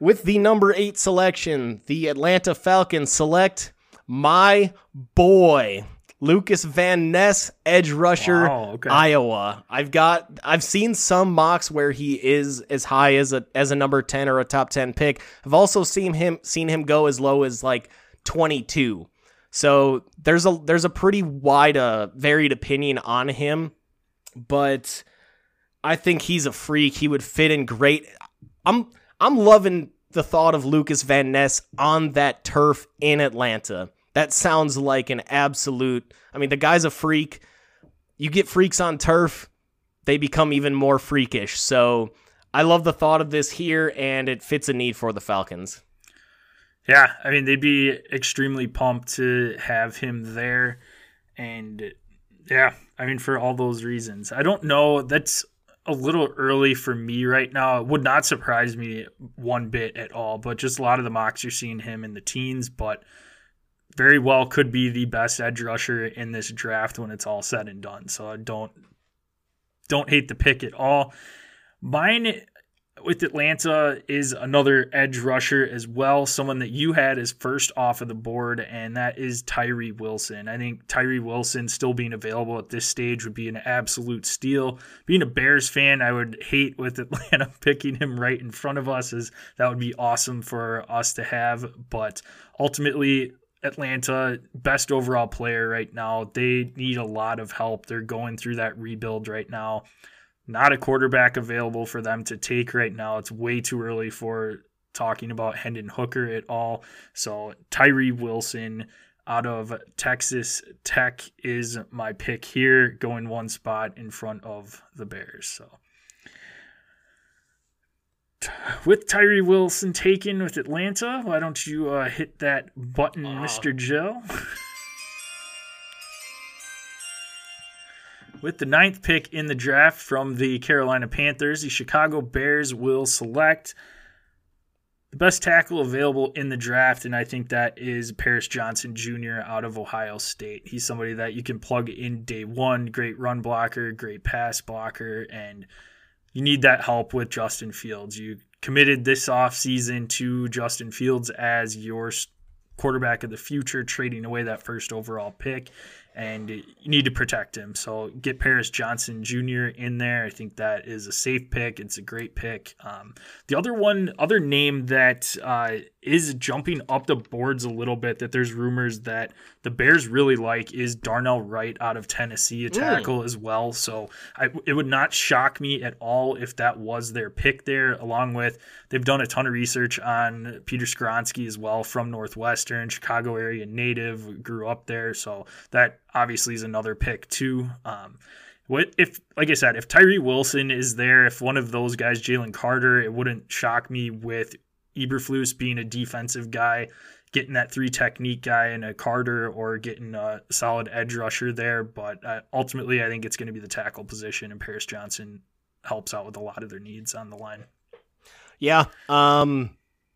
With the number eight selection, the Atlanta Falcons select my boy, Lucas Van Ness, edge rusher, wow, okay. Iowa. I've got I've seen some mocks where he is as high as a as a number 10 or a top 10 pick. I've also seen him seen him go as low as like 22. So there's a there's a pretty wide uh varied opinion on him, but I think he's a freak. He would fit in great. I'm I'm loving the thought of Lucas Van Ness on that turf in Atlanta. That sounds like an absolute. I mean, the guy's a freak. You get freaks on turf, they become even more freakish. So I love the thought of this here, and it fits a need for the Falcons. Yeah, I mean, they'd be extremely pumped to have him there. And yeah, I mean, for all those reasons. I don't know. That's a little early for me right now. It would not surprise me one bit at all, but just a lot of the mocks you're seeing him in the teens, but very well could be the best edge rusher in this draft when it's all said and done. So I don't don't hate the pick at all. Mine with Atlanta is another edge rusher as well, someone that you had as first off of the board, and that is Tyree Wilson. I think Tyree Wilson still being available at this stage would be an absolute steal. Being a Bears fan, I would hate with Atlanta picking him right in front of us, as that would be awesome for us to have. But ultimately, Atlanta, best overall player right now. They need a lot of help. They're going through that rebuild right now not a quarterback available for them to take right now. It's way too early for talking about Hendon Hooker at all. So Tyree Wilson out of Texas Tech is my pick here, going one spot in front of the Bears. So with Tyree Wilson taken with Atlanta, why don't you uh, hit that button, uh. Mr. Joe? With the ninth pick in the draft from the Carolina Panthers, the Chicago Bears will select the best tackle available in the draft, and I think that is Paris Johnson Jr. out of Ohio State. He's somebody that you can plug in day one. Great run blocker, great pass blocker, and you need that help with Justin Fields. You committed this offseason to Justin Fields as your quarterback of the future, trading away that first overall pick and you need to protect him. So get Paris Johnson Jr. in there. I think that is a safe pick. It's a great pick. Um, the other one, other name that uh, is jumping up the boards a little bit that there's rumors that the Bears really like is Darnell Wright out of Tennessee, a tackle mm. as well. So I, it would not shock me at all if that was their pick there, along with they've done a ton of research on Peter Skoronski as well from Northwestern, Chicago area native, grew up there. So that obviously is another pick too. Um, what if, like I said, if Tyree Wilson is there, if one of those guys, Jalen Carter, it wouldn't shock me with Eberflus being a defensive guy, getting that three technique guy in a Carter or getting a solid edge rusher there. But uh, ultimately, I think it's going to be the tackle position, and Paris Johnson helps out with a lot of their needs on the line. Yeah. Um,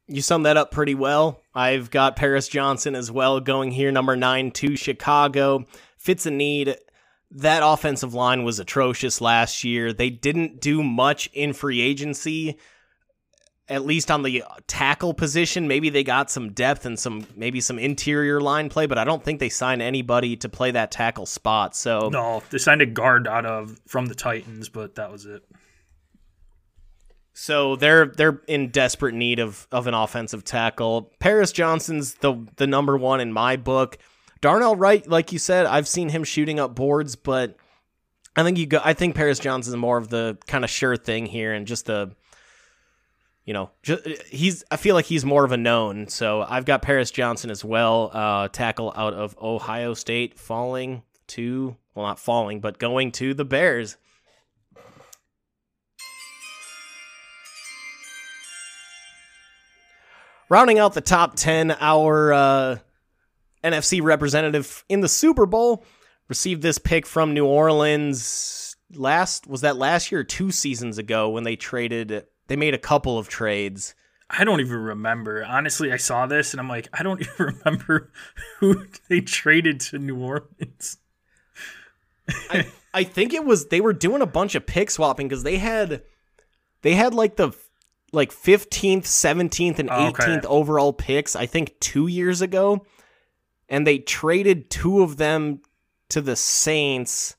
you summed that up pretty well. I've got Paris Johnson as well going here, number nine to Chicago. Fits a need. That offensive line was atrocious last year. They didn't do much in free agency at least on the tackle position, maybe they got some depth and some maybe some interior line play, but I don't think they signed anybody to play that tackle spot. So no, they signed a guard out of from the Titans, but that was it. So they're they're in desperate need of of an offensive tackle. Paris Johnson's the the number one in my book. Darnell Wright, like you said, I've seen him shooting up boards, but I think you go. I think Paris Johnson's more of the kind of sure thing here, and just the you know, he's. I feel like he's more of a known. So I've got Paris Johnson as well, uh, tackle out of Ohio State, falling to well, not falling, but going to the Bears. Rounding out the top ten, our uh, NFC representative in the Super Bowl received this pick from New Orleans last was that last year two seasons ago when they traded they made a couple of trades. I don't even remember. Honestly, I saw this and I'm like, I don't even remember who they traded to New Orleans. I, I think it was they were doing a bunch of pick swapping because they had they had like the like 15th, 17th, and 18th okay. overall picks, I think two years ago. And they traded two of them to the Saints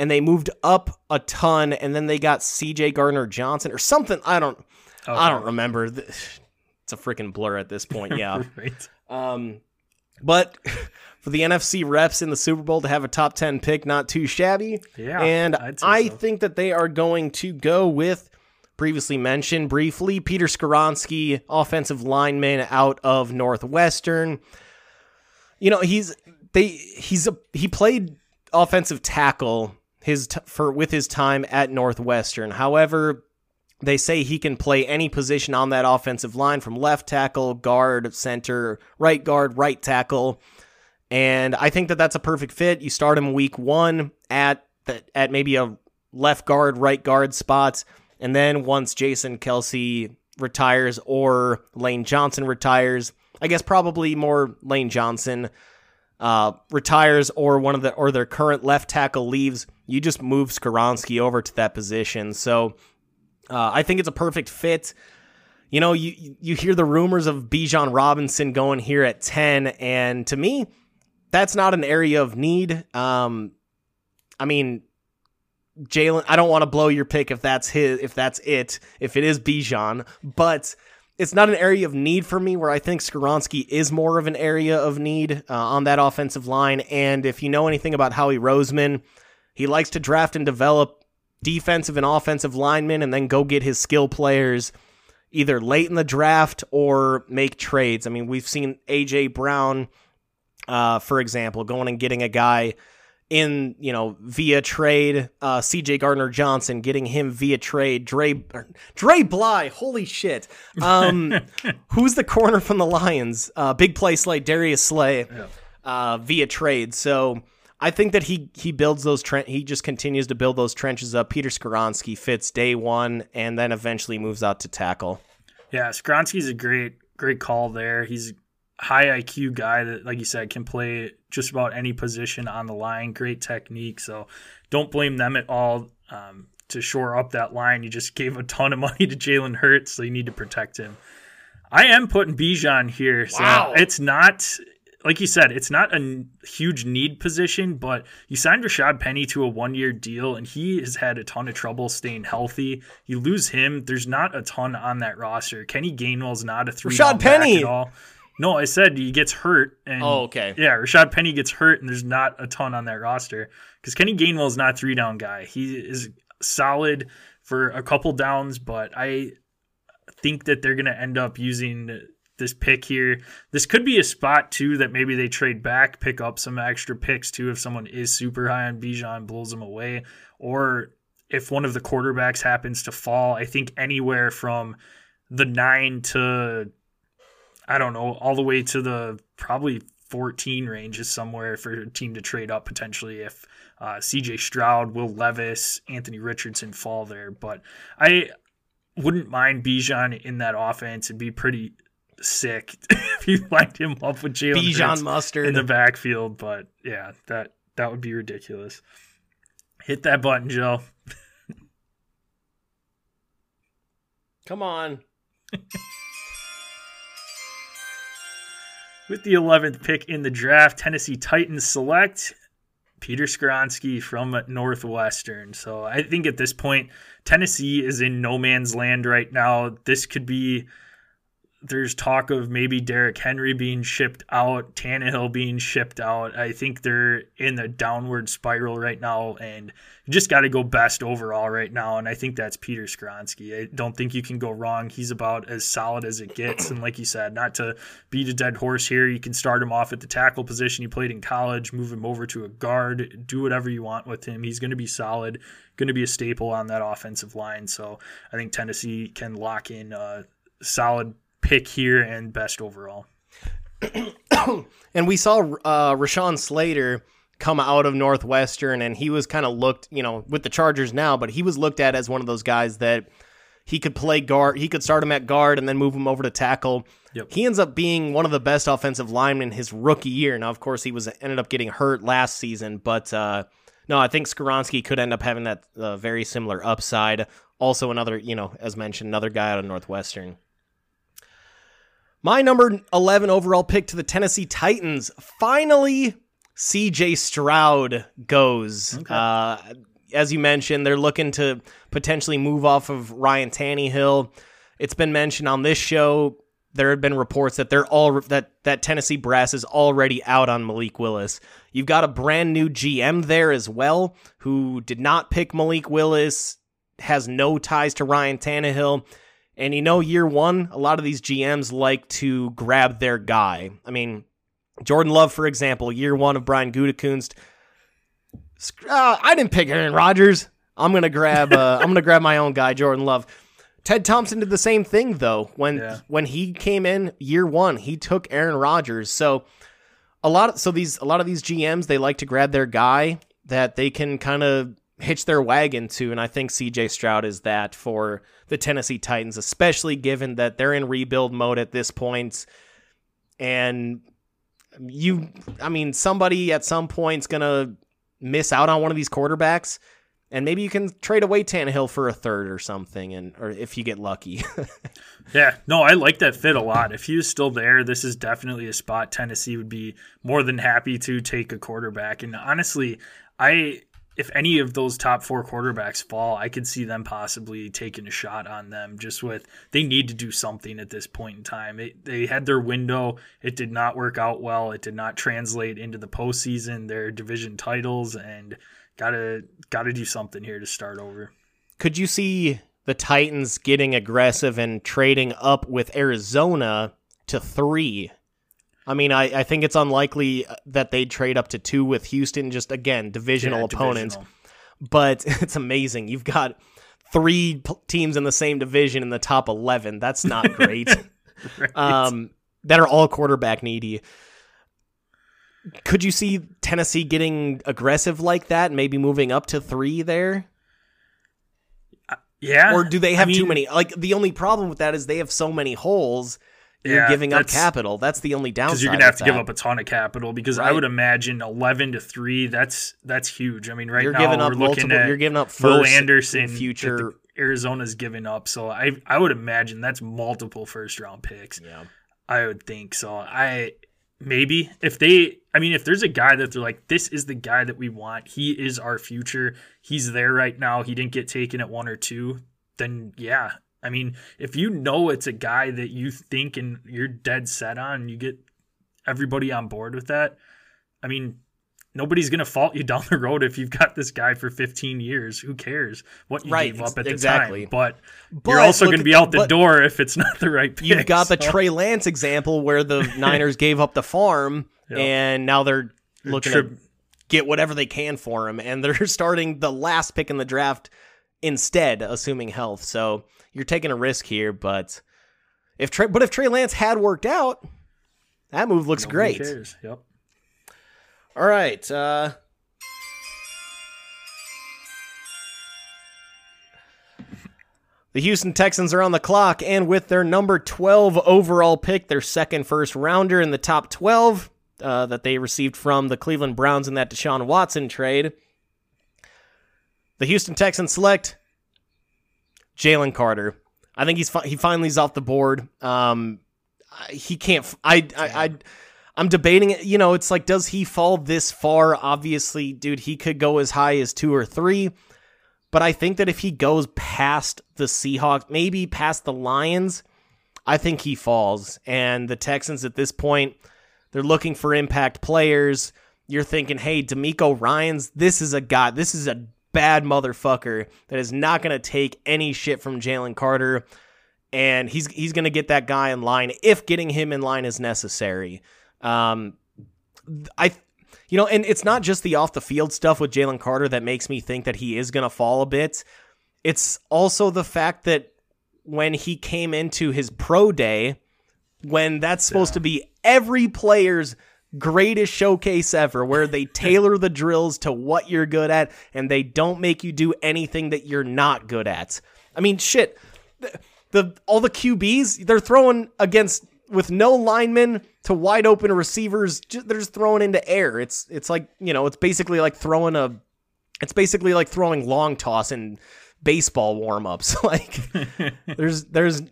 and they moved up a ton, and then they got C.J. Gardner Johnson or something. I don't, okay. I don't remember. It's a freaking blur at this point. Yeah. right. Um, but for the NFC reps in the Super Bowl to have a top ten pick, not too shabby. Yeah. And I so. think that they are going to go with previously mentioned briefly, Peter Skoronski, offensive lineman out of Northwestern. You know, he's they he's a he played offensive tackle his t- for with his time at Northwestern. However, they say he can play any position on that offensive line from left tackle, guard, center, right guard, right tackle. And I think that that's a perfect fit. You start him week 1 at the, at maybe a left guard, right guard spots, and then once Jason Kelce retires or Lane Johnson retires, I guess probably more Lane Johnson uh, retires or one of the or their current left tackle leaves, you just move Skoronski over to that position. So uh, I think it's a perfect fit. You know, you you hear the rumors of Bijan Robinson going here at ten, and to me, that's not an area of need. Um, I mean, Jalen, I don't want to blow your pick if that's his, if that's it, if it is Bijan, but it's not an area of need for me where I think Skoronski is more of an area of need uh, on that offensive line. And if you know anything about Howie Roseman, he likes to draft and develop defensive and offensive linemen and then go get his skill players either late in the draft or make trades. I mean, we've seen AJ Brown, uh, for example, going and getting a guy in you know via trade uh CJ Gardner Johnson getting him via trade Dre Dre Bly holy shit um who's the corner from the Lions uh big play Slay Darius Slay yeah. uh via trade so I think that he he builds those tre- he just continues to build those trenches up Peter Skoronski fits day 1 and then eventually moves out to tackle yeah Skoronski's a great great call there he's a high IQ guy that, like you said, can play just about any position on the line. Great technique. So don't blame them at all um, to shore up that line. You just gave a ton of money to Jalen Hurts, so you need to protect him. I am putting Bijan here. So wow. it's not like you said, it's not a huge need position, but you signed Rashad Penny to a one year deal, and he has had a ton of trouble staying healthy. You lose him, there's not a ton on that roster. Kenny Gainwell's not a three. Rashad Penny at all. No, I said he gets hurt. And oh, okay. Yeah, Rashad Penny gets hurt, and there's not a ton on that roster because Kenny Gainwell is not a three down guy. He is solid for a couple downs, but I think that they're going to end up using this pick here. This could be a spot too that maybe they trade back, pick up some extra picks too if someone is super high on Bijan, blows them away, or if one of the quarterbacks happens to fall. I think anywhere from the nine to I don't know, all the way to the probably 14 range is somewhere for a team to trade up potentially if uh, CJ Stroud, Will Levis, Anthony Richardson fall there. But I wouldn't mind Bijan in that offense. It'd be pretty sick if you lined him up with Jalen Bijan Mustard in the backfield. But yeah, that that would be ridiculous. Hit that button, Joe. Come on. With the 11th pick in the draft, Tennessee Titans select Peter Skoronski from Northwestern. So I think at this point, Tennessee is in no man's land right now. This could be there's talk of maybe Derrick Henry being shipped out, Tannehill being shipped out. I think they're in the downward spiral right now, and you just got to go best overall right now. And I think that's Peter Skoronski. I don't think you can go wrong. He's about as solid as it gets. And like you said, not to beat a dead horse here, you can start him off at the tackle position. He played in college, move him over to a guard, do whatever you want with him. He's going to be solid, going to be a staple on that offensive line. So I think Tennessee can lock in a solid pick here and best overall. and we saw uh, Rashawn Slater come out of Northwestern, and he was kind of looked, you know, with the Chargers now, but he was looked at as one of those guys that he could play guard. He could start him at guard and then move him over to tackle. Yep. He ends up being one of the best offensive linemen his rookie year. Now, of course, he was ended up getting hurt last season, but uh, no, I think Skoronski could end up having that uh, very similar upside. Also, another, you know, as mentioned, another guy out of Northwestern. My number 11 overall pick to the Tennessee Titans. Finally, CJ Stroud goes. Okay. Uh, as you mentioned, they're looking to potentially move off of Ryan Tannehill. It's been mentioned on this show. There have been reports that they're all that that Tennessee brass is already out on Malik Willis. You've got a brand new GM there as well, who did not pick Malik Willis has no ties to Ryan Tannehill. And you know, year one, a lot of these GMs like to grab their guy. I mean, Jordan Love, for example, year one of Brian Gutekunst. Uh, I didn't pick Aaron Rodgers. I'm gonna grab. Uh, I'm gonna grab my own guy, Jordan Love. Ted Thompson did the same thing though. When Yeah. when he came in year one, he took Aaron Rodgers. So a lot of so these a lot of these GMs they like to grab their guy that they can kind of hitch their wagon to, and I think CJ Stroud is that for the Tennessee Titans, especially given that they're in rebuild mode at this point. and you, I mean, somebody at some point's gonna miss out on one of these quarterbacks. And maybe you can trade away Tannehill for a third or something, and or if you get lucky. Yeah, no, I like that fit a lot. If he was still there, this is definitely a spot Tennessee would be more than happy to take a quarterback. And honestly, I if any of those top four quarterbacks fall, I could see them possibly taking a shot on them. Just with they need to do something at this point in time. It, they had their window. It did not work out well. It did not translate into the postseason. Their division titles and gotta gotta do something here to start over. Could you see the Titans getting aggressive and trading up with Arizona to three? I mean, I, I think it's unlikely that they'd trade up to two with Houston, just again, divisional Yeah, opponents. divisional. But it's amazing. You've got three p- teams in the same division in the top 11. That's not great. Right. um, that are all quarterback needy. Could you see Tennessee getting aggressive like that, maybe moving up to three there? yeah, or do they I have too many? Like the only problem with that is they have so many holes. You're Yeah, giving up capital. That's the only downside. because you're gonna have to give up a ton of capital because I would imagine eleven to three. That's that's huge. I mean, right You're now giving we're looking at You're giving up Will Anderson, in future. Arizona's giving up. So I I would imagine that's multiple first round picks. yeah, I would think so. I maybe if they, I mean, if there's a guy that they're like, this is the guy that we want. He is our future. He's there right now. He didn't get taken at one or two. Then yeah, I mean, if you know it's a guy that you think and you're dead set on, you get everybody on board with that. I mean, nobody's gonna fault you down the road if you've got this guy for 15 years. Who cares what you Right, gave up at the time? But, But you're also look gonna be the- out the door if it's not the right pick. You've got the Trey Lance example where the Niners gave up the farm Yep. and now they're looking Trip- to get whatever they can for him, and they're starting the last pick in the draft instead, assuming health. So you're taking a risk here, but if Trey, but if Trey Lance had worked out, that move looks Nobody great. Yep. All right. Uh, the Houston Texans are on the clock, and with their number 12 overall pick, their second first rounder in the top 12 uh, that they received from the Cleveland Browns in that Deshaun Watson trade, the Houston Texans select Jalen Carter. I think he's fi- he finally is off the board. Um, he can't. f- I I. I I'm debating it. You know, it's like, does he fall this far? Obviously, dude, he could go as high as two or three. But I think that if he goes past the Seahawks, maybe past the Lions, I think he falls. And the Texans at this point, they're looking for impact players. You're thinking, hey, DeMeco Ryans, this is a guy, this is a bad motherfucker that is not going to take any shit from Jalen Carter. And he's he's going to get that guy in line if getting him in line is necessary. Um, I, you know, and it's not just the off the field stuff with Jalen Carter that makes me think that he is going to fall a bit. It's also the fact that when he came into his pro day, when that's supposed Yeah. to be every player's greatest showcase ever, where they tailor the drills to what you're good at and they don't make you do anything that you're not good at. I mean, shit. The, the all the QBs they're throwing against with no linemen to wide open receivers. They're just throwing into air. It's it's like you know it's basically like throwing a it's basically like throwing long toss in baseball warm ups. like there's there's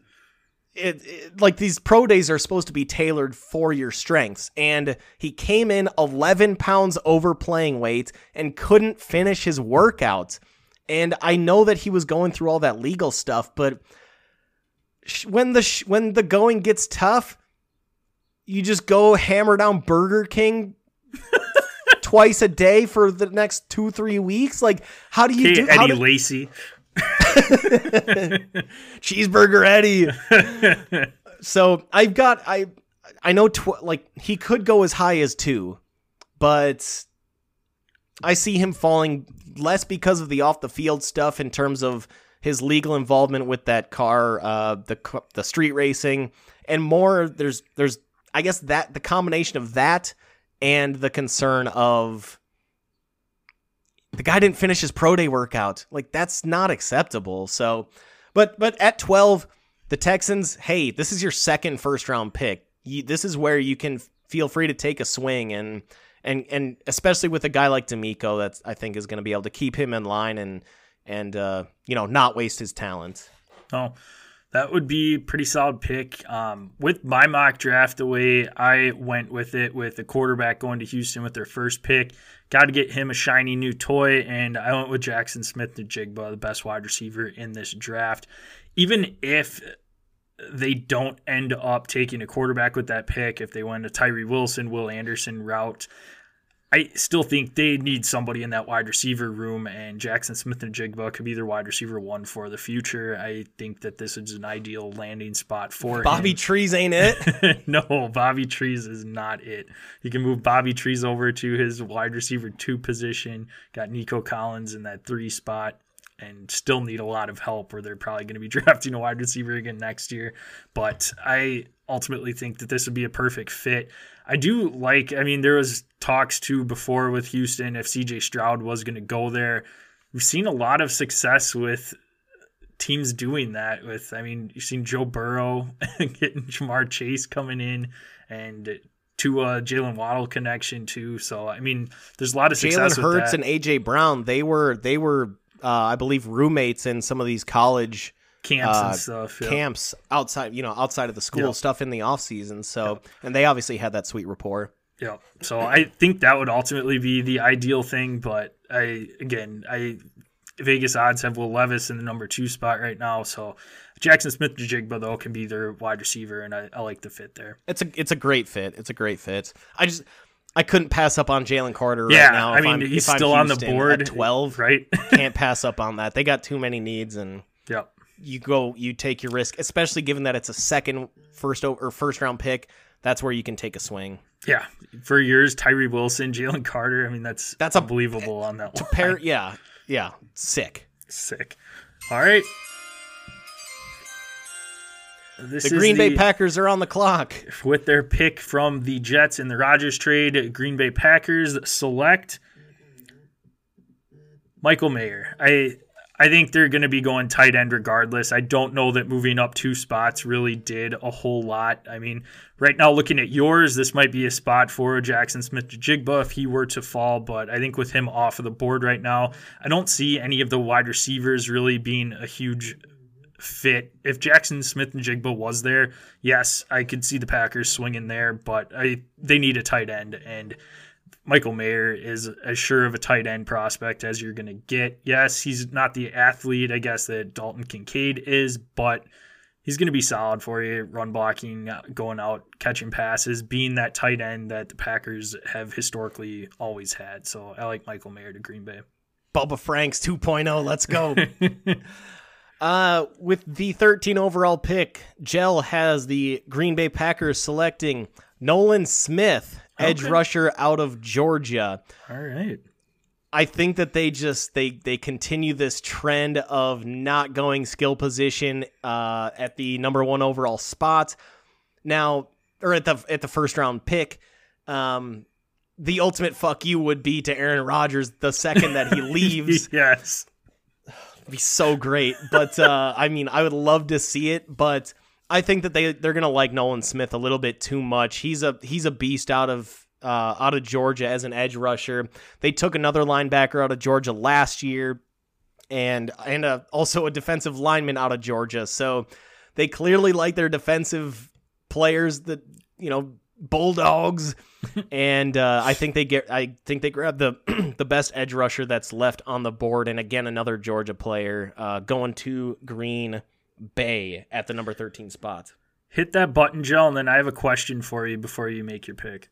it, it like these pro days are supposed to be tailored for your strengths. And he came in 11 pounds over playing weight and couldn't finish his workout. And i know that he was going through all that legal stuff but sh- when the sh- when the going gets tough you just go hammer down burger king twice a day for the next two three weeks? Like how do you Okay, do Eddie do, Lacy. Cheeseburger Eddie. so I've got I I know tw- like he could go as high as two, but I see him falling less because of the off the field stuff in terms of his legal involvement with that car, uh, the the street racing, and more. There's there's I guess that the combination of that and the concern of the guy didn't finish his pro day workout. Like that's not acceptable. So, but but at 12, the Texans, hey, this is your second first round pick. You, this is where you can feel free to take a swing and and and especially with a guy like DeMeco, that's I think is going to be able to keep him in line and and uh, you know not waste his talent. Oh, that would be pretty solid pick. Um, with my mock draft, the way I went with it, with the quarterback going to Houston with their first pick, got to get him a shiny new toy, and I went with Jackson Smith-Njigba, the best wide receiver in this draft. Even if they don't end up taking a quarterback with that pick, if they went a Tyree Wilson, Will Anderson route, I still think they need somebody in that wide receiver room, and Jaxon Smith-Njigba could be their wide receiver one for the future. I think that this is an ideal landing spot for Bobby him. Trees ain't it? no, Bobby Trees is not it. You can move Bobby Trees over to his wide receiver two position. Got Nico Collins in that three spot and still need a lot of help or they're probably going to be drafting a wide receiver again next year. But I ultimately think that this would be a perfect fit. I do like, I mean, there was talks too before with Houston if CJ Stroud was going to go there. We've seen a lot of success with teams doing that. With, I mean, you've seen Joe Burrow getting Ja'Marr Chase coming in and to a Jalen Waddle connection too. So I mean, there's a lot of success. Jalen Hurts and AJ Brown, they were they were uh, I believe roommates in some of these college camps uh, and stuff. Camps outside, you know, outside of the school stuff in the off season. So, and they obviously had that sweet rapport. Yeah. So I think that would ultimately be the ideal thing, but I again I Vegas odds have Will Levis in the number two spot right now. So Jaxon Smith-Njigba though can be their wide receiver, and I, I like the fit there. It's a it's a great fit. It's a great fit. I just I couldn't pass up on Jalen Carter right yeah, now. I mean I'm- he's if I'm still on the board at twelve. right? Can't pass up on that. They got too many needs, and yeah. you go you take your risk, especially given that it's a second first or first round pick. That's where you can take a swing. Yeah, for years, Tyree Wilson, Jalen Carter. I mean, that's That's a- unbelievable on that line. Pair, yeah, yeah, sick. Sick. All right. This The Green Bay Packers are on the clock. with their pick from the Jets in the Rodgers trade. Green Bay Packers select Michael Mayer. I I think they're going to be going tight end regardless. I don't know that moving up two spots really did a whole lot. I mean, right now looking at yours, this might be a spot for Jaxon Smith-Njigba if he were to fall, but I think with him off of the board right now, I don't see any of the wide receivers really being a huge fit. If Jaxon Smith-Njigba was there, yes, I could see the Packers swinging there, but I they need a tight end and Michael Mayer is as sure of a tight end prospect as you're going to get. Yes, he's not the athlete, I guess, that Dalton Kincaid is, but he's going to be solid for you, run blocking, uh, going out, catching passes, being that tight end that the Packers have historically always had. So I like Michael Mayer to Green Bay. Bubba Franks 2.0. Let's go. uh, with the 13 overall pick, Jel has the Green Bay Packers selecting Nolan Smith, edge Okay. rusher out of Georgia. All right. I think that they just they they continue this trend of not going skill position uh, at the number one overall spot now, or at the at the first round pick. Um, the ultimate fuck you would be to Aaron Rodgers the second that he leaves. yes. It'd be so great. But uh, I mean, I would love to see it, but I think that they they're gonna like Nolan Smith a little bit too much. He's a he's a beast out of uh, out of Georgia as an edge rusher. They took another linebacker out of Georgia last year, and and uh also a defensive lineman out of Georgia. So they clearly like their defensive players that you know bulldogs and uh, I think they get I think they grab the the best edge rusher that's left on the board and again another Georgia player uh, going to Green Bay at the number 13 spot. Hit that button, Joe, and then I have a question for you before you make your pick.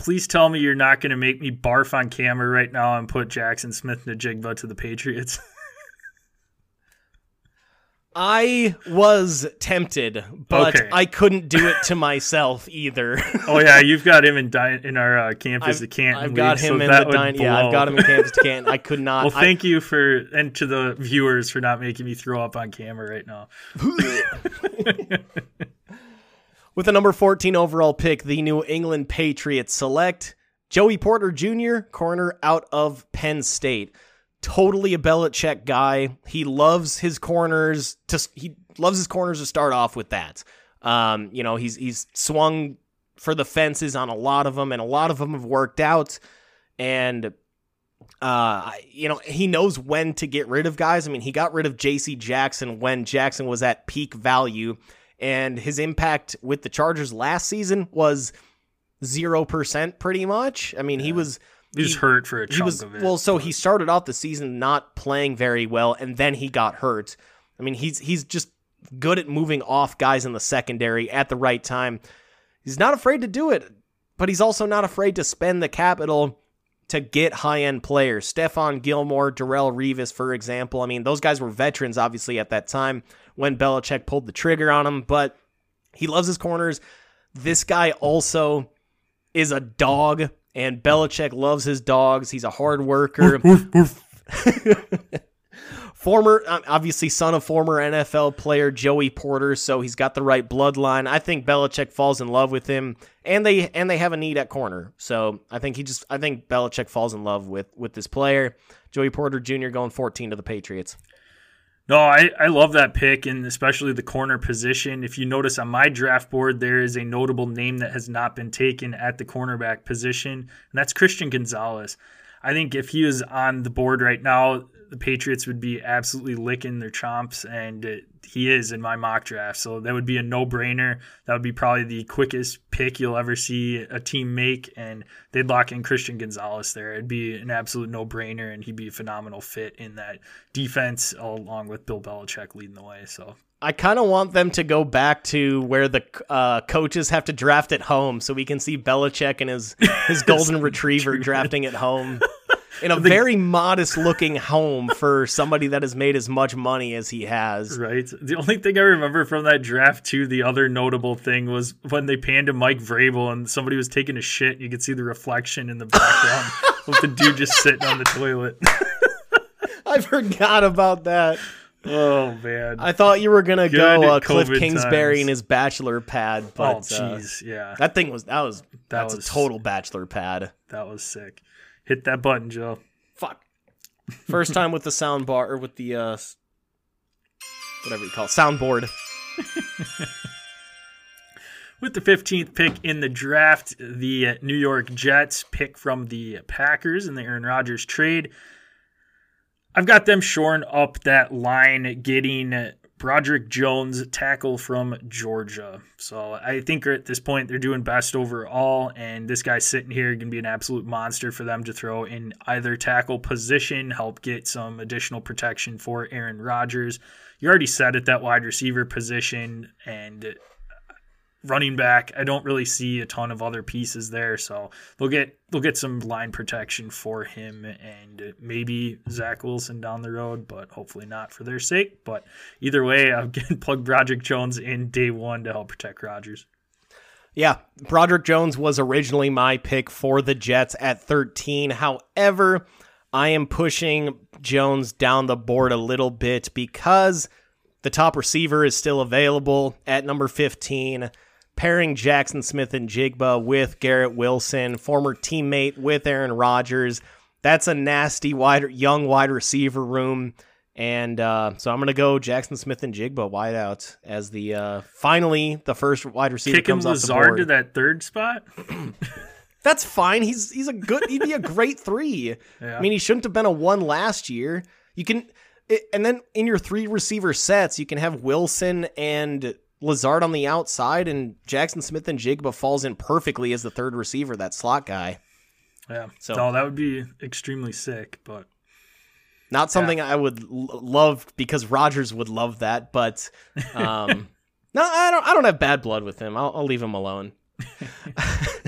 please tell me you're not going to make me barf on camera right now and put Jaxon Smith-Njigba to the Patriots. I was tempted, but Okay. I couldn't do it to myself either. oh yeah, you've got him in di- in our uh, campus I've, at Canton. I've got League, him so in the dine. Yeah, I've got him in Kansas Canton. I could not. Well, I- thank you for and to the viewers for not making me throw up on camera right now. With the number 14 overall pick, the New England Patriots select Joey Porter Jr., corner out of Penn State. Totally a Belichick guy. He loves his corners to he loves his corners to start off with that. Um, you know, he's he's swung for the fences on a lot of them, and a lot of them have worked out. And uh, you know, he knows when to get rid of guys. I mean, he got rid of J.C. Jackson when Jackson was at peak value, and his impact with the Chargers last season was zero percent, pretty much. I mean, he was He was hurt for a he chunk was of it. well. So he started off the season not playing very well, and then he got hurt. I mean, he's he's just good at moving off guys in the secondary at the right time. He's not afraid to do it, but he's also not afraid to spend the capital to get high end players. Stephon Gilmore, Darrelle Revis, for example. I mean, those guys were veterans, obviously, at that time when Belichick pulled the trigger on him, but he loves his corners. This guy also is a dog, and Belichick loves his dogs. He's a hard worker. former, um, obviously, son of former NFL player Joey Porter, so he's got the right bloodline. I think Belichick falls in love with him, and they and they have a need at corner. So I think he just, I think Belichick falls in love with with this player. Joey Porter Jr. going 14 to the Patriots. No, I, I love that pick, and especially the corner position. If you notice on my draft board, there is a notable name that has not been taken at the cornerback position, and that's Christian Gonzalez. I think if he was on the board right now, the Patriots would be absolutely licking their chomps, and uh, he is in my mock draft. So that would be a no brainer. That would be probably the quickest pick you'll ever see a team make, and they'd lock in Christian Gonzalez there. It'd be an absolute no brainer, and he'd be a phenomenal fit in that defense, along with Bill Belichick leading the way. So I kind of want them to go back to where the uh, coaches have to draft at home, so we can see Belichick and his his golden retriever drafting at home in a very modest looking home for somebody that has made as much money as he has. Right. The only thing I remember from that draft too, the other notable thing was when they panned to Mike Vrabel and somebody was taking a shit. And you could see the reflection in the background of the dude just sitting on the toilet. I forgot about that. Oh man. I thought you were gonna go uh, Kliff COVID Kingsbury times. and his bachelor pad, oh but uh, yeah, that thing was that was That that's was- a total bachelor pad. that was sick. Hit that button, Joe. Fuck. First time with the sound bar or with the uh whatever you call it, soundboard. With the 15th pick in the draft, the New York Jets pick from the Packers in the Aaron Rodgers trade. I've got them shoring up that line, getting Broderick Jones, tackle from Georgia. So I think at this point they're doing best overall, and this guy sitting here can be an absolute monster for them to throw in either tackle position, help get some additional protection for Aaron Rodgers. You already said it, that wide receiver position, and running back, I don't really see a ton of other pieces there, so they'll get they'll get some line protection for him and maybe Zach Wilson down the road, but hopefully not for their sake. But either way, I'm getting plugged Broderick Jones in day one to help protect Rodgers. Yeah, Broderick Jones was originally my pick for the Jets at 13. However, I am pushing Jones down the board a little bit because the top receiver is still available at number 15. Pairing Jaxon Smith-Njigba with Garrett Wilson, former teammate with Aaron Rodgers. That's a nasty wide young wide receiver room. And uh, so I'm going to go Jaxon Smith-Njigba wide out as the uh, finally the first wide receiver Kicking comes off the Lazard board. to that third spot. That's fine. He's he's a good. He'd be a great three. Yeah. I mean, he shouldn't have been a one last year. You can, it, and then in your three receiver sets, you can have Wilson and Lazard on the outside, and Jaxon Smith-Njigba falls in perfectly as the third receiver, that slot guy. Yeah, So- so that would be extremely sick, but Not something I would l- love because Rodgers would love that, but um, no, I don't. I don't have bad blood with him. I'll, I'll leave him alone.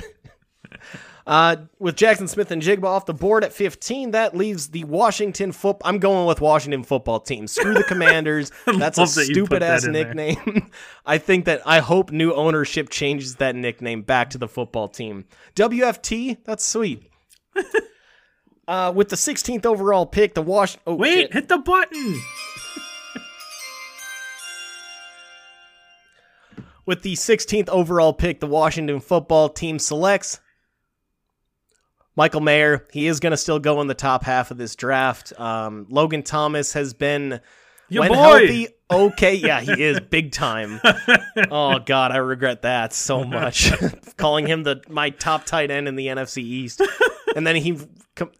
Uh, with Jaxon Smith-Njigba off the board at 15, that leaves the Washington foot. I'm going with Washington football team. Screw the Commanders. That's a that stupid ass that in there. nickname. I think that I hope new ownership changes that nickname back to the football team. WFT. That's sweet. uh, with the 16th overall pick, the Wash. Oh, Wait, shit. hit the button. With the 16th overall pick, the Washington football team selects Michael Mayer. He is going to still go in the top half of this draft. Um, Logan Thomas has been, Ya when boy. healthy, okay. Yeah, he is big time. oh God, I regret that so much. Calling him the my top tight end in the NFC East, and then he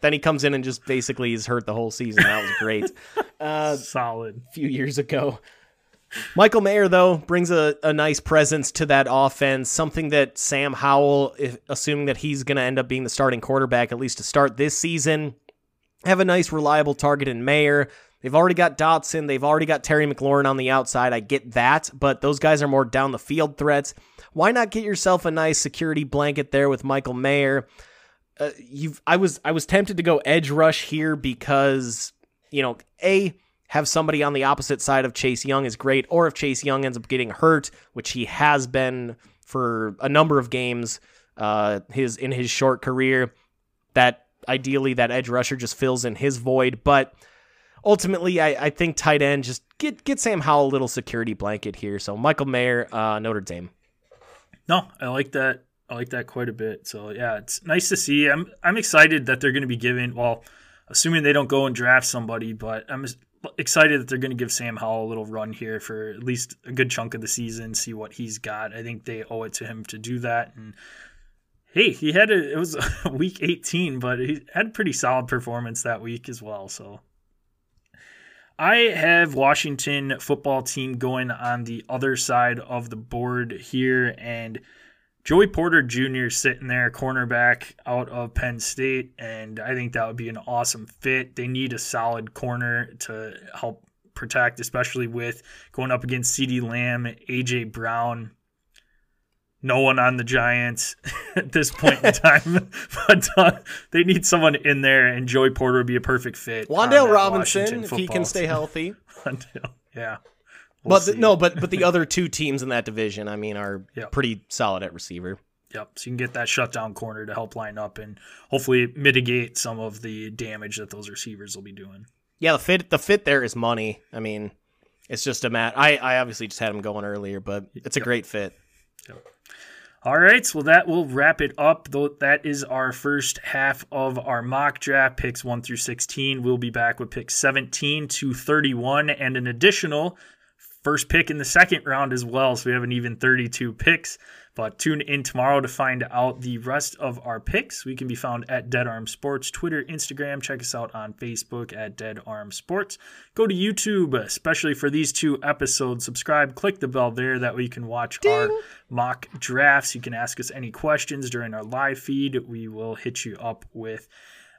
then he comes in and just basically is hurt the whole season. That was great. Uh, Solid. few years ago. Michael Mayer, though, brings a, a nice presence to that offense, something that Sam Howell, if, assuming that he's going to end up being the starting quarterback, at least to start this season, have a nice, reliable target in Mayer. They've already got Dotson. They've already got Terry McLaurin on the outside. I get that, but those guys are more down the field threats. Why not get yourself a nice security blanket there with Michael Mayer? Uh, you've I was I was tempted to go edge rush here because you know a have somebody on the opposite side of Chase Young is great, or if Chase Young ends up getting hurt, which he has been for a number of games, uh, his in his short career, that ideally that edge rusher just fills in his void. But ultimately, I, I think tight end just get get Sam Howell a little security blanket here. So Michael Mayer, uh, Notre Dame. No, I like that. I like that quite a bit. So yeah, it's nice to see. I'm I'm excited that they're going to be giving. Well, assuming they don't go and draft somebody, but I'm excited that they're going to give Sam Howell a little run here for at least a good chunk of the season. See what he's got. I think they owe it to him to do that. And hey, he had a it was week 18, but he had a pretty solid performance that week as well. So I have Washington football team going on the other side of the board here, and Joey Porter Jr. sitting there, cornerback out of Penn State, and I think that would be an awesome fit. They need a solid corner to help protect, especially with going up against CeeDee Lamb, AJ Brown. No one on the Giants at this point in time, but uh, they need someone in there, and Joey Porter would be a perfect fit. on Wan'Dale Robinson, if he can stay healthy. Wan'Dale, yeah. We'll but the, no, but but the other two teams in that division, I mean, are Yep. pretty solid at receiver. Yep. So you can get that shutdown corner to help line up and hopefully mitigate some of the damage that those receivers will be doing. Yeah, the fit the fit there is money. I mean, it's just a mat. I I obviously just had him going earlier, but it's a great fit. Yep. All right, well that will wrap it up. Though that is our first half of our mock draft picks 1 through 16. We'll be back with picks 17 to 31 and an additional first pick in the second round as well. So we have an even 32 picks. But tune in tomorrow to find out the rest of our picks. We can be found at Dead Arm Sports, Twitter, Instagram. Check us out on Facebook at Dead Arm Sports. Go to YouTube, especially for these two episodes. Subscribe, click the bell there. That way you can watch our mock drafts. You can ask us any questions during our live feed. We will hit you up with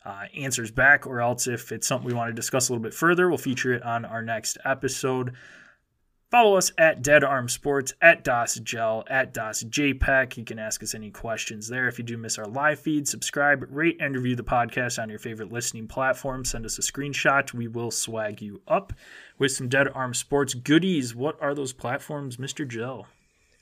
uh, answers back, or else if it's something we want to discuss a little bit further, we'll feature it on our next episode. Follow us at Dead Arm Sports, at DAS Jel, at DAS. You can ask us any questions there. If you do miss our live feed, subscribe, rate, and review the podcast on your favorite listening platform. Send us a screenshot. We will swag you up with some Dead Arm Sports goodies. What are those platforms, Mr. Jel?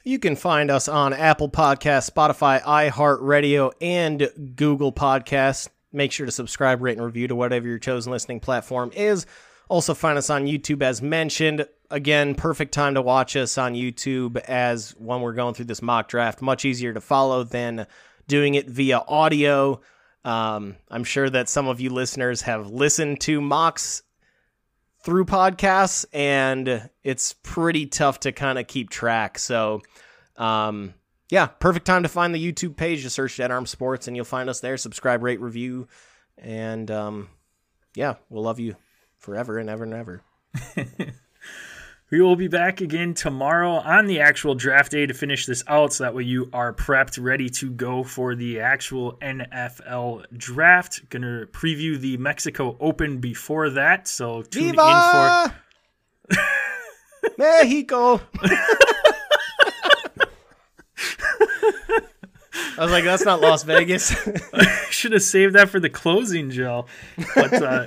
You can find us on Apple Podcasts, Spotify, iHeartRadio, and Google Podcasts. Make sure to subscribe, rate, and review to whatever your chosen listening platform is. Also, find us on YouTube as mentioned. Again, perfect time to watch us on YouTube as when we're going through this mock draft. Much easier to follow than doing it via audio. Um, I'm sure that some of you listeners have listened to mocks through podcasts, and it's pretty tough to kind of keep track. So, um, yeah, perfect time to find the YouTube page. Just search Dead Arm Sports, and you'll find us there. Subscribe, rate, review, and um, yeah, we'll love you forever and ever and ever. We will be back again tomorrow on the actual draft day to finish this out so that way you are prepped, ready to go for the actual NFL draft. Gonna preview the Mexico Open before that, so tune in for Mexico! I was like, that's not Las Vegas. I should have saved that for the closing, Joe. But uh,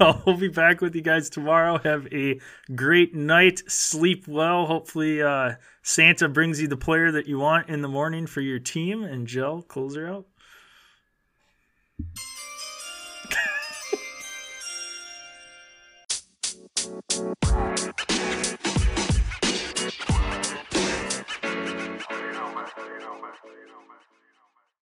I'll be back with you guys tomorrow. Have a great night. Sleep well. Hopefully, uh, Santa brings you the player that you want in the morning for your team. And Joe, close her out.